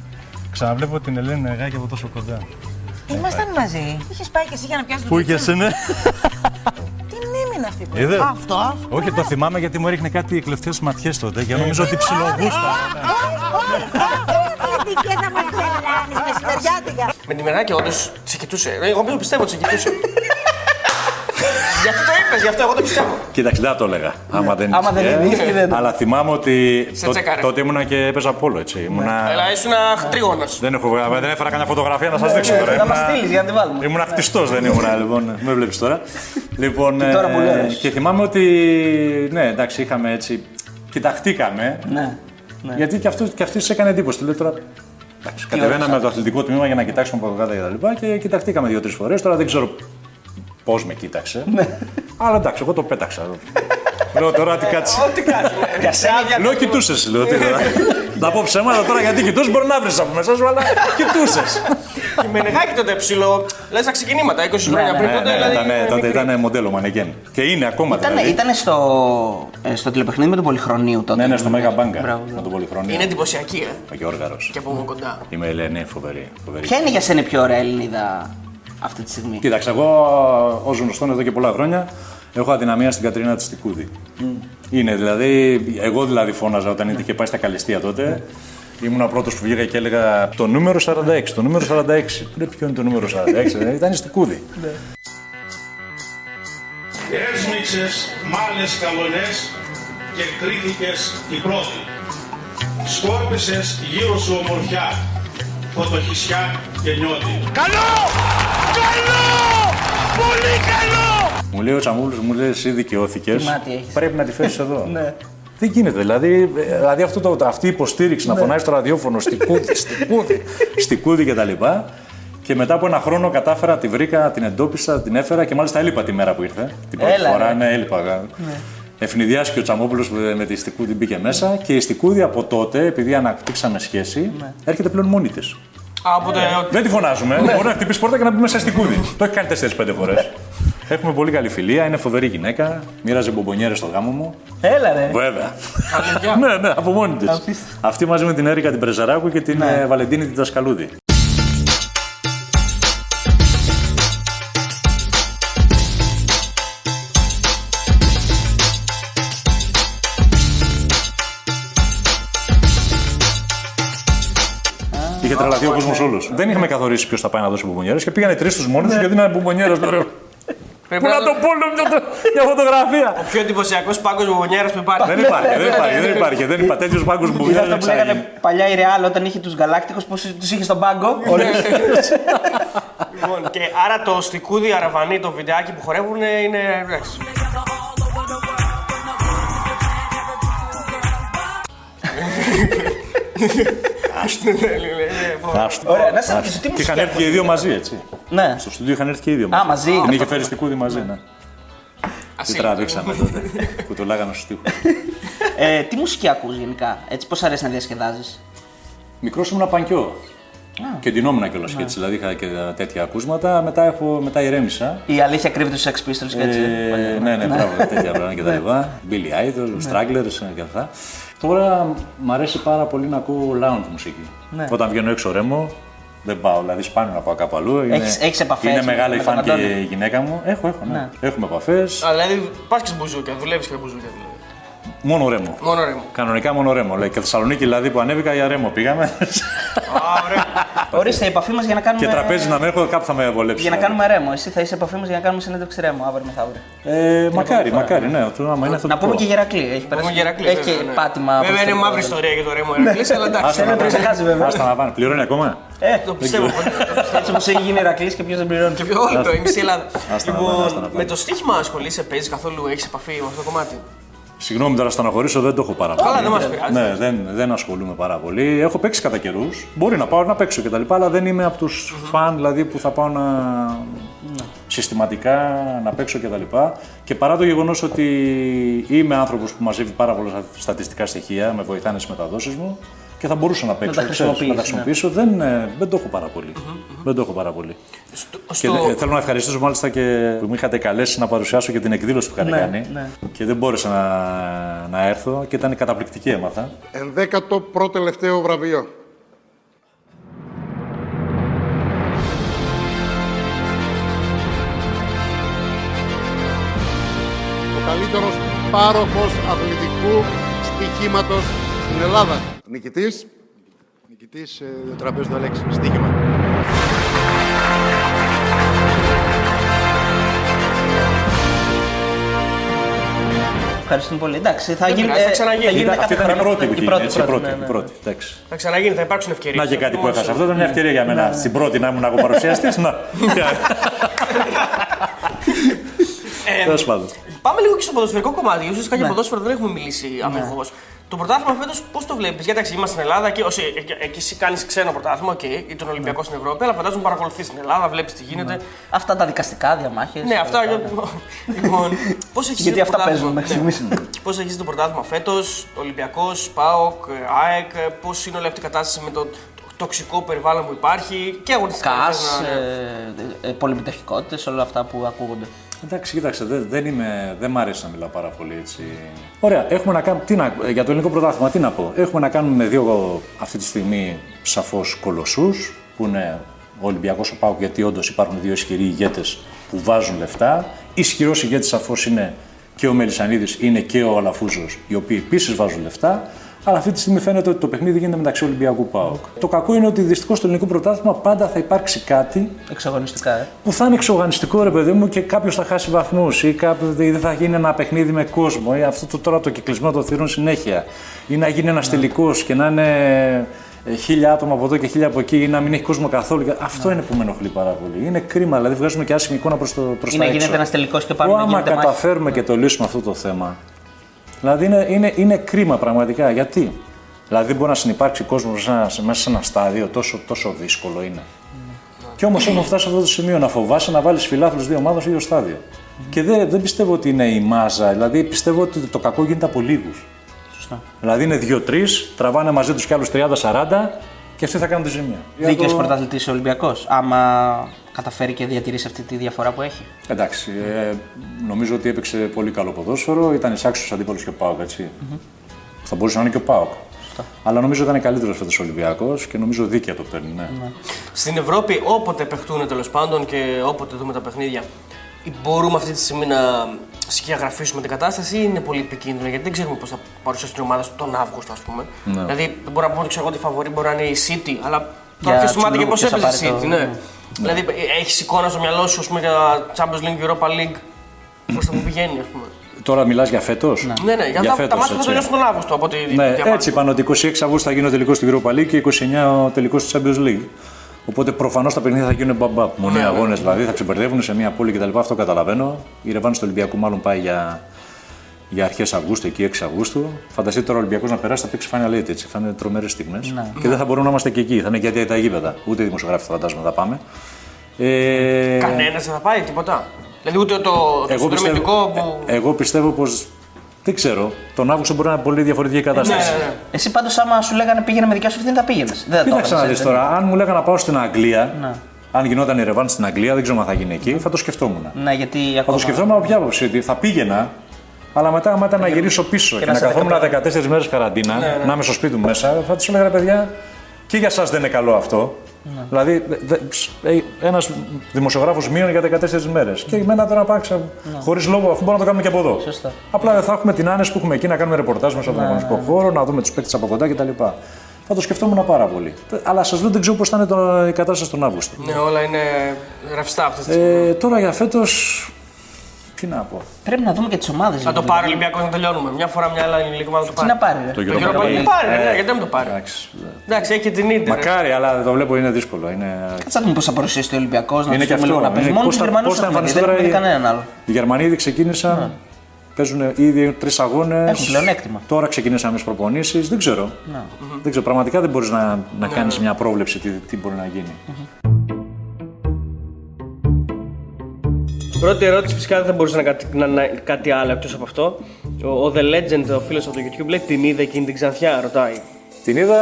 ξαναβλέπω την Ελένη Νεγάκη από τόσο κοντά. Ήμασταν μαζί. Είχες πάει και εσύ για να πιάσεις το Πού είχες πίτσο. Είδε. Αυτό. Όχι, το θυμάμαι γιατί μου έριχνε κάτι κλεφτέ ματιές τότε και νομίζω ότι ψιλογούστα. Γιατί και θα μας τρελάνεις μεσημεριάτικα. Με τη Μενεγάκη όντως σε κοιτούσε. Ε, Εγώ το πιστεύω ότι σε κοιτούσε. Γιατί το είπε, γι' αυτό εγώ το πιστεύω. Κοίταξε, δεν θα το έλεγα. Άμα δεν Άμα δεν ήσυχε. είναι, δεν το- Αλλά θυμάμαι ότι Σε τό- τσέκαρε. τότε ήμουνα και έπαιζα πόλο, έτσι. Ήμουνα... Αλλά ήσουν τρίγωνος. Δεν, έχω, δεν έφερα καμιά φωτογραφία να σας δείξω τώρα. Να μας Ήμουνα- στείλεις για να τη βάλουμε. Ήμουν χτιστός, δεν ήμουν λοιπόν. Με βλέπεις τώρα. λοιπόν, Και τώρα ε, που λέω. και θυμάμαι ότι. Ναι, εντάξει, είχαμε έτσι. Κοιταχτήκαμε. Ναι. Γιατί και, αυτό, και αυτή τη έκανε εντύπωση. Του λέει τώρα. Εντάξει, κατεβαίναμε από το αθλητικό τμήμα για να κοιτάξουμε από κάτω και τα λοιπά και κοιταχτήκαμε δύο-τρεις φορές. Τώρα δεν ξέρω πώς με κοίταξε. Αλλά εντάξει, εγώ το πέταξα. Λέω τώρα τι κάτσει. Ό,τι κάνει. Για σένα, για Λέω κοιτούσες, λέω. Τι τώρα. Να πω ψέματα τώρα γιατί κοιτούσες, μπορεί να βρεις από μέσα σου, αλλά κοιτούσες. Η Μενεγάκη τότε ψηλό. Λες τα ξεκινήματα, 20 χρόνια πριν τότε. δηλαδή, τότε μικρή. ήταν μοντέλο μανεκέν. Και είναι ακόμα Ήταν, δηλαδή. ήταν στο, ε, στο τηλεπαιχνίδι με τον Πολυχρονίου τότε. Ναι, ναι, στο Μέγα Μπάγκα. Μπράβο, Με τον Πολυχρονίο. Είναι εντυπωσιακή, ε. Ο Γιώργαρος. Και από κοντά. Είμαι Ελένη, φοβερή. φοβερή. Ποια είναι για σένα η πιο ωραία Ελληνίδα; Αυτή τη στιγμή. Κοίταξε, εγώ ως γνωστόν εδώ και πολλά χρόνια έχω αδυναμία στην Κατρίνα της Τικούδη. Είναι δηλαδή, εγώ δηλαδή φώναζα όταν είχε πάει στα καλεστία τότε. Ήμουν ο πρώτος που βγήκα και έλεγα το νούμερο 46. Το νούμερο 46. Που λέει, ποιο είναι το νούμερο 46, δηλαδή, ήταν στη Κούδη. Έσμιξες μάλες καλονές και κρίθηκες η πρώτη. Σκόρπισες γύρω σου ομορφιά, φωτοχυσιά και νιώτη. Καλό! Καλό! Πολύ καλό! Μου λέει ο Τσαμούλος, μου λέει εσύ δικαιώθηκες. Τι μάτι έχεις. Πρέπει να τη φέρεις εδώ. Ναι. Δεν γίνεται. Δηλαδή, ε, δηλαδή αυτό το, αυτή η υποστήριξη να φωνάζει στο ραδιόφωνο στη κούδη, στη κούδη, στη κούδη κτλ. Και μετά από ένα χρόνο κατάφερα, τη βρήκα, την εντόπισα, την έφερα και μάλιστα έλειπα τη μέρα που ήρθε. Την πρώτη Έλα, φορά, ρε. ναι, έλειπα. Ευνηδιάστηκε ο Τσαμόπουλος με τη Στικούδη μπήκε μέσα και η Στικούδη από τότε, επειδή αναπτύξαμε σχέση, έρχεται πλέον μόνη της. Από το. Δεν τη φωνάζουμε. Μπορεί να χτυπήσει πόρτα και να μπει μέσα στην κούδη. το έχει κάνει 4-5 φορές. Έχουμε πολύ καλή φιλία, είναι φοβερή γυναίκα. Μοίραζε μπομπονιέρες στο γάμο μου. Έλα ρε. Βέβαια. ναι, ναι, από μόνη της. Αυτή μαζί με την Έρικα την Πρεζαράκου και την ε, Βαλεντίνη την Δασκαλούδη. Είχε τρελαθεί ο κόσμος όλος. Δεν είχαμε καθορίσει ποιος θα πάει να δώσει μπομπονιέρε και πήγανε τρεις τους μόνοι τους γιατί είναι μπομπονιέρε. Πρέπει Πού να το πω λέω, μια φωτογραφία. Ο πιο εντυπωσιακός πάγκος μπογονιέρα που υπάρχει. Δεν υπάρχει, δεν υπάρχει, δεν υπάρχει. Δεν υπάρχει τέτοιος πάγκος Είναι μπομπονιέρε. αυτό που λέγανε παλιά η Ρεάλ όταν είχε τους Γαλάκτικου, πώς τους είχε στον πάγκο. Όλους. Λοιπόν, και άρα το στικούδι αραβανί, το βιντεάκι που χορεύουν είναι. εντάξει. Άστο. Ωραία, να σε Άστο. ρωτήσω, τι Και μουσική είχαν έρθει και οι δύο μαζί, έτσι. Ναι. Στο στούντιο είχαν έρθει και οι δύο Α, μαζί. Την Αυτό είχε το- φέρει στη κούδη μαζί, ναι. Τι τραβήξαμε τότε. Που το λέγανε στους τοίχου. Ε, τι μουσική ακούς γενικά, έτσι πώς αρέσει να διασκεδάζεις; Μικρός ήμουν πανκιό. Και ντυνόμουν κιόλας και έτσι, δηλαδή είχα και τέτοια ακούσματα. Μετά, έχω, μετά ηρέμησα. Η αλήθεια κρύβεται στους Sex Pistols και έτσι. Ε, ναι, ναι, μπράβο, τέτοια πράγματα και τα λοιπά. Billy Idol, Stragglers και αυτά. Τώρα μ' αρέσει πάρα πολύ να ακούω lounge μουσική. Ναι. Όταν βγαίνω έξω ρέμο, δεν πάω, δηλαδή σπάνιο να πάω κάπου αλλού. Είναι- Έχεις- έχεις επαφές Είναι με- μεγάλη με τον φαν και Αντώνη; η γυναίκα μου. Έχω, έχω, ναι. Ναι. Έχουμε επαφές. Α, δηλαδή πας και σε μπουζούκια, δουλεύεις και μπουζούκια. Δηλαδή. Μόνο ρέμο. Μόνο ρέμο. Κανονικά μόνο ρέμο. Λέει. Και Θεσσαλονίκη δηλαδή που ανέβηκα για ρέμο πήγαμε. Α, ωραία. Ορίστε, η επαφή μας για να κάνουμε... και τραπέζι να με έχω, κάπου θα με βολέψει. Για να δηλαδή. κάνουμε ρέμο. Εσύ θα είσαι επαφή μας για να κάνουμε συνέντευξη ρέμο αύριο μεθαύριο. Ε, μακάρι, μακάρι, ναι. Το, άμα είναι, θα Να το πούμε πω. και Γερακλή. Έχει περάσει. Πούμε Γερακλή, Έχει βέβαια, και ναι. πάτημα. Βέβαια είναι προσωπικό. μαύρη ιστορία για το ρέμο Ερακλής, αλλά εντάξει. Άστα να Δεν το πάνε. ξεχάσει, βέβαια. Άστα να πάνε. Πληρώνει ακόμα; Ε, Το πιστεύω. έτσι όπως έχει γίνει Ηρακλής και ποιος δεν πληρώνει. Και πιο όλο το η μισή Ελλάδα. Άστα να πάνε, άστα να Λοιπόν, πάνε. με το στοίχημα ασχολείσαι, παίζεις καθόλου, έχεις επαφή με αυτό το κομμάτι; Συγγνώμη τώρα, στεναχωρήσω, δεν το έχω πάρα πολύ. Καλά, δεν μας πειράζει. Ναι, δεν, δεν ασχολούμαι πάρα πολύ. Έχω παίξει κατά καιρούς. Μπορεί να πάω να παίξω κτλ. Αλλά δεν είμαι από τους φαν δηλαδή, που θα πάω να συστηματικά να παίξω κτλ. Και, και παρά το γεγονός ότι είμαι άνθρωπος που μαζεύει πάρα πολλά στατιστικά στοιχεία, με βοηθάνε στις μεταδόσεις μου και θα μπορούσα να παίξω. τα ξέρεις, να τα χρησιμοποιείς, χρησιμοποιήσω. Δεν, ε, δεν το έχω πάρα πολύ. Δεν το έχω πάρα πολύ. Και δε- θέλω να ευχαριστήσω μάλιστα και που με είχατε καλέσει να παρουσιάσω και την εκδήλωση που είχατε Ναι, κάνει. ναι. Και δεν μπόρεσα να, να έρθω και ήταν καταπληκτική έμαθα. Ενδέκατο πρώτο τελευταίο βραβείο. Ο καλύτερος πάροχος αθλητικού στοιχήματος στην Ελλάδα. Νικητής. Νικητής ε, τραπέζι του Αλέξη. Στοίχημα. Ευχαριστούμε πολύ. Εντάξει, θα Δεν γίνει. πειράζει, θα ε, ξαναγίνει. θα γίνει Ήταν- κάθε αυτή ήταν η χρόνο. πρώτη που Η γίνει. πρώτη, έτσι, η πρώτη, πρώτη, ναι, η ναι. πρώτη. Εντάξει. Θα ξαναγίνει, θα υπάρξουν ευκαιρίες. Να και κάτι που έχασα. Αυτό ήταν μια ευκαιρία για μένα. Στην πρώτη να ήμουν εγώ παρουσιαστή. Να. Τέλος πάντων. Πάμε λίγο και στο ποδοσφαιρικό κομμάτι. Ουσιαστικά για Ναι. ποδόσφαιρο δεν έχουμε μιλήσει αμιγώς. Το πρωτάθλημα φέτος πώς το βλέπεις; Γιατί εντάξει, είμαστε στην Ελλάδα και όσοι, ε, ε, εκεί εσύ κάνεις ξένο πρωτάθλημα, οκ, ή τον Ολυμπιακό στην Ευρώπη, αλλά φαντάζομαι παρακολουθείς στην Ελλάδα, βλέπεις τι γίνεται. Αυτά τα δικαστικά διαμάχες. Ναι, αυτά. Λοιπόν, πώς έχει Γιατί αυτά παίζουν μέχρι στιγμής. Πώς έχει το πρωτάθλημα φέτος, Ολυμπιακός, ΠΑΟΚ, ΑΕΚ, πώς είναι όλη αυτή η κατάσταση με το τοξικό περιβάλλον που υπάρχει και αγωνιστικά. Κας, να- ε, ε, πολυμετοχικότητε, όλα αυτά που ακούγονται. Εντάξει, κοίταξε, δεν, δεν, είμαι, δεν μ' αρέσει να μιλάω πάρα πολύ έτσι. Ωραία, έχουμε να κάνουμε. Τι να, για το ελληνικό πρωτάθλημα, τι να πω. Έχουμε να κάνουμε με δύο αυτή τη στιγμή σαφώς κολοσσούς, που είναι ο Ολυμπιακός ο Πάουκ, γιατί όντως υπάρχουν δύο ισχυροί ηγέτες που βάζουν λεφτά. Ισχυρός ηγέτης σαφώς είναι και ο Μελισανίδης, είναι και ο Αλαφούζος, οι οποίοι επίσης βάζουν λεφτά. Αλλά αυτή τη στιγμή φαίνεται ότι το παιχνίδι γίνεται μεταξύ Ολυμπιακού Πάουκ. Το κακό είναι ότι δυστυχώς στο ελληνικό πρωτάθλημα πάντα θα υπάρξει κάτι Εξαγωνιστικά, ε. που θα είναι εξογανιστικό ρε παιδί μου και κάποιος θα χάσει βαθμούς ή κάποιο δεν θα γίνει ένα παιχνίδι με κόσμο ή αυτό το τώρα το κυκλισμό των θυρών συνέχεια ή να γίνει ένας τελικός και να είναι ε, χίλια άτομα από εδώ και χίλια από εκεί ή να μην έχει κόσμο καθόλου. Και Αυτό είναι που με ενοχλεί πάρα πολύ. Είναι κρίμα, δηλαδή βγάζουμε και άσχημη εικόνα προς το προς Ή τα να έξω. γίνεται ένας τελικός και πάμε Ω, να άμα γίνεται μάχη. καταφέρουμε και το λύσουμε αυτό το θέμα. Δηλαδή είναι, είναι, είναι κρίμα πραγματικά. Γιατί; Δηλαδή δεν μπορεί να συνεπάρξει κόσμος μέσα, μέσα σε ένα στάδιο τόσο, τόσο δύσκολο είναι. Και όμως έχουμε φτάσεις σε αυτό το σημείο να φοβάσαι να βάλεις φιλάθλους δύο ομάδες στο ίδιο στάδιο. Και δεν, δεν πιστεύω ότι είναι η μάζα. Δηλαδή πιστεύω ότι το κακό γίνεται από λίγους. Σωστά. Δηλαδή είναι δύο-τρεις, τραβάνε μαζί τους κι άλλους 30-40 και αυτοί θα κάνουν τη ζημία. Δίκαιος το- πρωταθλητής ο Ολυμπιακός. Άμα καταφέρει και διατηρήσει αυτή τη διαφορά που έχει. Εντάξει, ε, νομίζω ότι έπαιξε πολύ καλό ποδόσφαιρο. Ήταν εισάξιο αντίπαλος και ο Πάοκ, έτσι. Θα μπορούσε να είναι και ο Πάοκ. Αλλά νομίζω ήταν καλύτερος φέτος ο Ολυμπιακός και νομίζω δίκαια το παίρνει. Ναι. Στην Ευρώπη, όποτε παιχτούν τέλος πάντων και όποτε δούμε τα παιχνίδια, μπορούμε αυτή τη στιγμή να σκιαγραφίσουμε την κατάσταση ή είναι πολύ επικίνδυνο γιατί δεν ξέρουμε πώς θα παρουσιάσει την ομάδα τον Αύγουστο, ας πούμε. Ναι. Δηλαδή, δεν μπορούμε να πούμε ότι ξέρω εγώ, ότι η φαβορή μπορεί να είναι η City, αλλά Για τώρα ποιο θυμάται και Τσουλούκου πώς ποιος θα έπαιζε η πάρει City. το- Ναι. Ναι. Δηλαδή, έχεις εικόνα στο μυαλό σου ας πούμε, για Champions League, Europa League, προ τα που πηγαίνει, ας πούμε. Τώρα μιλάς για φέτος; Ναι, ναι, για, τα, τα μάτια θα τελειώσουν τον Αύγουστο από ό,τι Ναι, διαβάζω. έτσι είπαν ότι 26 Αυγούστου θα γίνει ο τελικός στην Europa League και 29 ο τελικός της Champions League. Οπότε προφανώς τα παιχνίδια θα γίνουν μπαμπαπ. Μονοί Ναι, ναι. αγώνες δηλαδή, θα ξεμπερδεύουν σε μια πόλη κτλ. Αυτό καταλαβαίνω. Η ρευάνση του Ολυμπιακού μάλλον πάει για, για αρχές Αυγούστου, εκεί 6 Αυγούστου. Φανταστείτε τώρα ο Ολυμπιακός να περάσει, θα παίξει Final Eight έτσι. Θα είναι τρομερές στιγμές. Ναι. Και δεν θα μπορούμε να είμαστε και εκεί. Θα είναι γιατί τα γήπεδα. Ούτε οι δημοσιογράφοι θα φαντάζομαι θα πάμε. Ε, Κανένας δεν θα πάει, τίποτα. Δηλαδή, ούτε το, το εγώ συνδρομητικό πιστεύω, που. ε, εγώ πιστεύω πω. Δεν ξέρω. Τον Αύγουστο μπορεί να είναι πολύ διαφορετική κατάσταση. Ναι, ναι, ναι. Εσύ πάντως, άμα σου λέγανε πήγαινε με δικιά σου ευθύνη, θα πήγαινες. Δεν θα το Κοίταξε να έκανες, δεις έτσι, τώρα, αν μου λέγανε να πάω στην Αγγλία, Ναι. αν γινόταν η ρεβάν στην Αγγλία, δεν ξέρω αν θα γίνει εκεί, θα το σκεφτόμουν. Ναι, γιατί Θα ακόμα. το σκεφτόμουν από ποια άποψη, ότι θα πήγαινα, αλλά μετά άμα ήταν να γυρίσω πίσω και, να να σε καθόμουν 14 μέρες καραντίνα, Ναι, ναι. να είμαι στο σπίτι μου μέσα, θα τους έλεγα ρε παιδιά, και για εσά δεν είναι καλό αυτό. Ναι. Δηλαδή, ένας δημοσιογράφος μείον για 14 μέρες. Και εμένα τώρα να πάω Ναι. χωρίς λόγο, αφού μπορούμε να το κάνουμε και από εδώ. Σωστά. Απλά δεν θα έχουμε την άνεση που έχουμε εκεί να κάνουμε ρεπορτάζ μέσα από τον Ναι, αγωνιστικό χώρο, να δούμε τους παίκτες από κοντά κτλ. Θα το σκεφτόμουν πάρα πολύ. Αλλά σας λέω δεν ξέρω πώς θα είναι το- η κατάσταση τον Αύγουστο. Ναι, όλα είναι ρευστά αυτή τη στιγμή. Ε, τώρα για φέτος. Τι να πω. Πρέπει να δούμε και τις ομάδες. Θα το πάρει ο Ολυμπιακός να τελειώνουμε. Μια φορά μια άλλη ελληνική ομάδα το Τι πάρει. να πάρει, ρε. Το Το Europa Europa League League. πάρει, Ε, ναι, γιατί δεν το πάρει. Εντάξει. Εντάξει, έχει και την Ίντερ. Μακάρι, αλλά το βλέπω είναι δύσκολο. Είναι... Κάτσε να δούμε πώς θα παρουσιάσει ο Ολυμπιακός, να Είναι τους και πούμε λίγο αυτό. να παίζει. Είναι Μόνο πώς τους θα- Γερμανούς πώς θα έχουμε δει, εμφανιστεί δεν τώρα έχουμε δει η- κανέναν άλλο. Οι Γερμανοί ήδη ξεκίνησαν. Παίζουν ήδη τρεις αγώνες. Έχουν πλεονέκτημα. Τώρα ξεκινήσαμε τις προπονήσεις. Δεν ξέρω. Ναι. Δεν ξέρω. Πραγματικά δεν μπορείς να, να κάνεις μια πρόβλεψη τι, τι μπορεί να γίνει. Πρώτη ερώτηση φυσικά δεν θα μπορούσε να, κάτι- να, να κάτι άλλο εκτός από αυτό. Ο, ο The Legend, ο φίλος από το YouTube, λέει την είδε εκείνη την ξανθιά, ρωτάει. Την είδα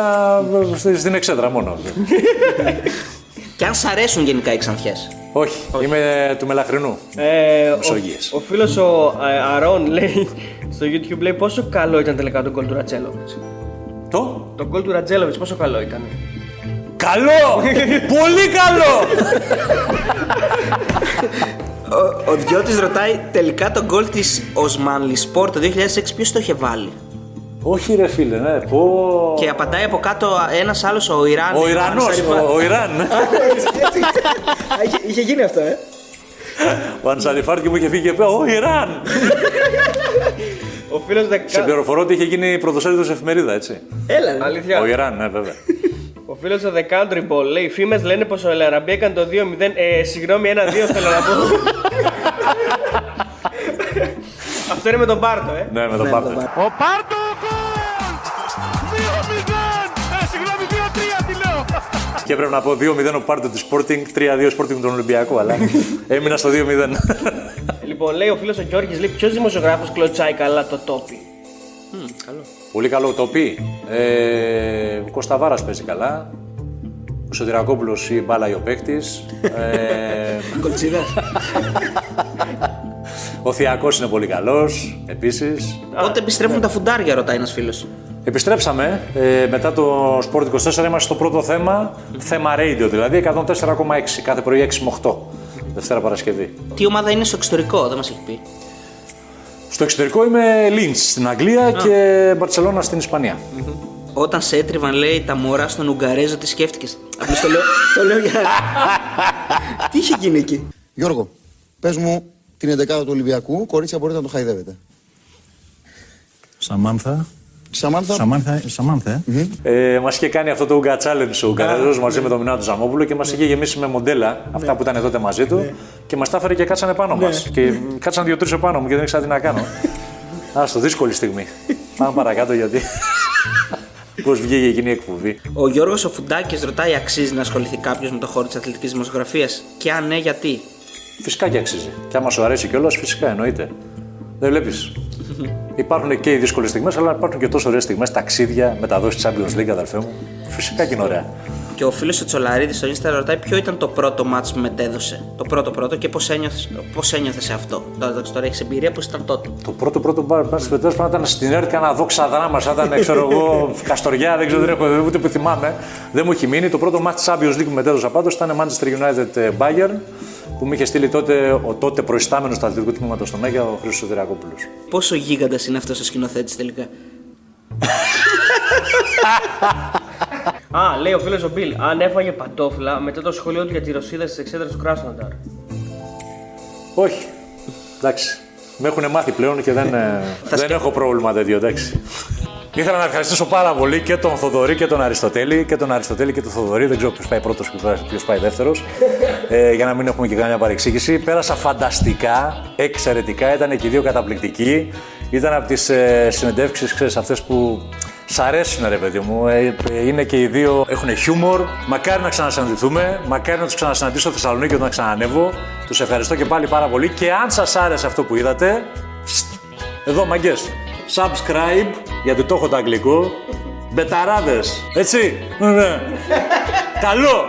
ε, στη- στην εξέδρα μόνο. Και αν σ' αρέσουν γενικά οι ξανθιές; Όχι, είμαι του Μελαχρινού. Ε, ο, Μεσογείες. ο φίλος ο ε, Αρών λέει στο YouTube λέει πόσο καλό ήταν τελικά το γκολ του Ρατζέλοβιτς; Το; Το γκολ του Ρατζέλοβιτς πόσο καλό ήταν. Καλό! Πολύ καλό! Ο, ο Διώτης ρωτάει τελικά το γκολ της Osmanli Sport το 2006 ποιος το είχε βάλει; Όχι ρε φίλε, ναι, πω... Και απαντάει από κάτω ένας άλλος ο Ιράν. Ο Ιρανός, ο, ο Ιράν. είχε, είχε γίνει αυτό, ε. Ο Ανσαριφάρ και μου είχε φύγει και πει Ο Ιράν! Ο φίλος Σε δεκα... πληροφορώ ότι είχε γίνει πρωτοσέλιδος εφημερίδα, έτσι. Έλα, ρε. Αλήθεια. Ο Ιράν, ναι, βέβαια. Ο φίλος ο The Country Ball λέει: Φήμες λένε πως ο Ελαραμπή έκανε το 2-0. Ε, συγγνώμη, 1-2 θέλω να πω. Αυτό είναι με τον Πάρτο, ε. ναι, με τον Πάρτο. Ο Πάρτο γκολ! 2-0! Ε, συγγνώμη, 2-3 τι λέω. Και έπρεπε να πω 2-0 ο Πάρτο της Sporting, 3-2 Sporting τον Ολυμπιακό, αλλά έμεινα στο 2-0. Λοιπόν, λέει ο φίλος ο Γιώργης: λέει, Ποιος δημοσιογράφος κλωτσάει καλά το τόπι; Καλό. Πολύ καλό το πει. Ε, ο Κωνσταβάρας παίζει καλά. Ο Σωτηρακόπουλος ή μπάλα ή ο παίκτης. Ε, Κολτσίδας. ο Θιακός είναι πολύ καλός, επίσης. Πότε επιστρέφουν τα φουντάρια, ρωτάει ένας φίλος. Επιστρέψαμε ε, μετά το Sport 24, είμαστε στο πρώτο θέμα, θέμα radio δηλαδή, 104,6 κάθε πρωί 6 με 8, Δευτέρα Παρασκευή. Τι ομάδα είναι στο εξωτερικό, δεν μας έχει πει. Στο εξωτερικό είμαι Lynch στην Αγγλία και Μπαρτσελώνα στην Ισπανία. Όταν σε έτριβαν, λέει, τα μωρά στον Ουγγαρέζο, τι σκέφτηκες; Απλώς το λέω, το λέω για. τι είχε γίνει εκεί; Γιώργο, πες μου την 11 του Ολυμπιακού, κορίτσια μπορείτε να το χαϊδεύετε. Σαμάνθα. Σαμάνθα. Σαμάνθα, Σαμάνθα, ε. Ε, μας είχε κάνει αυτό το Ούγκα Challenge ο Ουγγαρέζο μαζί με τον Μινάτο Ζαμόπουλο και μας είχε γεμίσει με μοντέλα αυτά που ήταν τότε μαζί του και μας τα έφερε και κάτσανε πάνω μας. Και κάτσαν δύο-τρεις επάνω μου και δεν ήξερα τι να κάνω. Α, στο δύσκολη στιγμή. Πάμε παρακάτω γιατί. Πώς βγήκε εκείνη η εκπομπή. Ο Γιώργος ο Φουντάκη ρωτάει: Αξίζει να ασχοληθεί κάποιος με το χώρο της αθλητικής δημοσιογραφίας; Και αν ναι, γιατί; Φυσικά και αξίζει. Και άμα σου αρέσει κιόλας, φυσικά εννοείται. Δεν βλέπεις. Υπάρχουν και οι δύσκολες στιγμές, αλλά υπάρχουν και τόσο ωραίες στιγμές. Ταξίδια, μεταδόσεις Champions League, αδερφέ μου. Φυσικά και είναι ωραία. Και ο φίλος ο Τσολαρίδης στο Insta ρωτάει: Ποιο ήταν το πρώτο μάτς που μετέδωσε. Το πρώτο πρώτο και πώς ένιωθες πώς ένιωθες σε αυτό. Τώρα, εντάξει, τώρα έχεις εμπειρία, πώς ήταν τότε. Το πρώτο πρώτο μπαρ μπαρ πρέπει να ήταν στην ΕΡΤ κάνα δόξα δράμα, σαν ήταν ξέρω εγώ Καστοριά, δεν ξέρω, δεν έχω ούτε που θυμάμαι. Δεν μου έχει μείνει. Το πρώτο μάτι Champions League που μετέδωσα πάντως ήταν Manchester United ε, Bayern που μου είχε στείλει τότε ο τότε προϊστάμενος του αθλητικού τμήματος στο Μέγια, ο Χρήστος Σωτηρακόπουλο. Πόσο γίγαντας είναι αυτός ο σκηνοθέτης τελικά; Α, λέει ο φίλος ο Μπιλ: Αν έφαγε παντόφλα μετά το σχολείο του για τη Ρωσίδα στις εξέδρες του Κράσνονταρ. Όχι. Εντάξει. Με έχουν μάθει πλέον και δεν, ε, δεν έχω πρόβλημα τέτοιο, εντάξει. Ήθελα να ευχαριστήσω πάρα πολύ και τον Θοδωρή και τον Αριστοτέλη και τον Αριστοτέλη και τον Θοδωρή. Δεν ξέρω ποιος πάει πρώτος και ποιος πάει δεύτερος. Ε, για να μην έχουμε και καμιά παρεξήγηση. Πέρασα φανταστικά, εξαιρετικά. Ήταν και οι δύο καταπληκτικοί. Ήταν από τις ε, συνεντεύξεις, ξέρεις, αυτές που Σ' αρέσουν ρε παιδί μου. Ε, ε, είναι και οι δύο, έχουν χιούμορ. Μακάρι να ξανασυναντηθούμε. Μακάρι να τους ξανασυναντήσω στο Θεσσαλονίκη όταν ξανανεύω. Τους ευχαριστώ και πάλι πάρα πολύ. Και αν σας άρεσε αυτό που είδατε, εδώ μαγκές. Subscribe, γιατί το έχω το αγγλικό. Μπεταράδες, έτσι. Ναι. Καλό.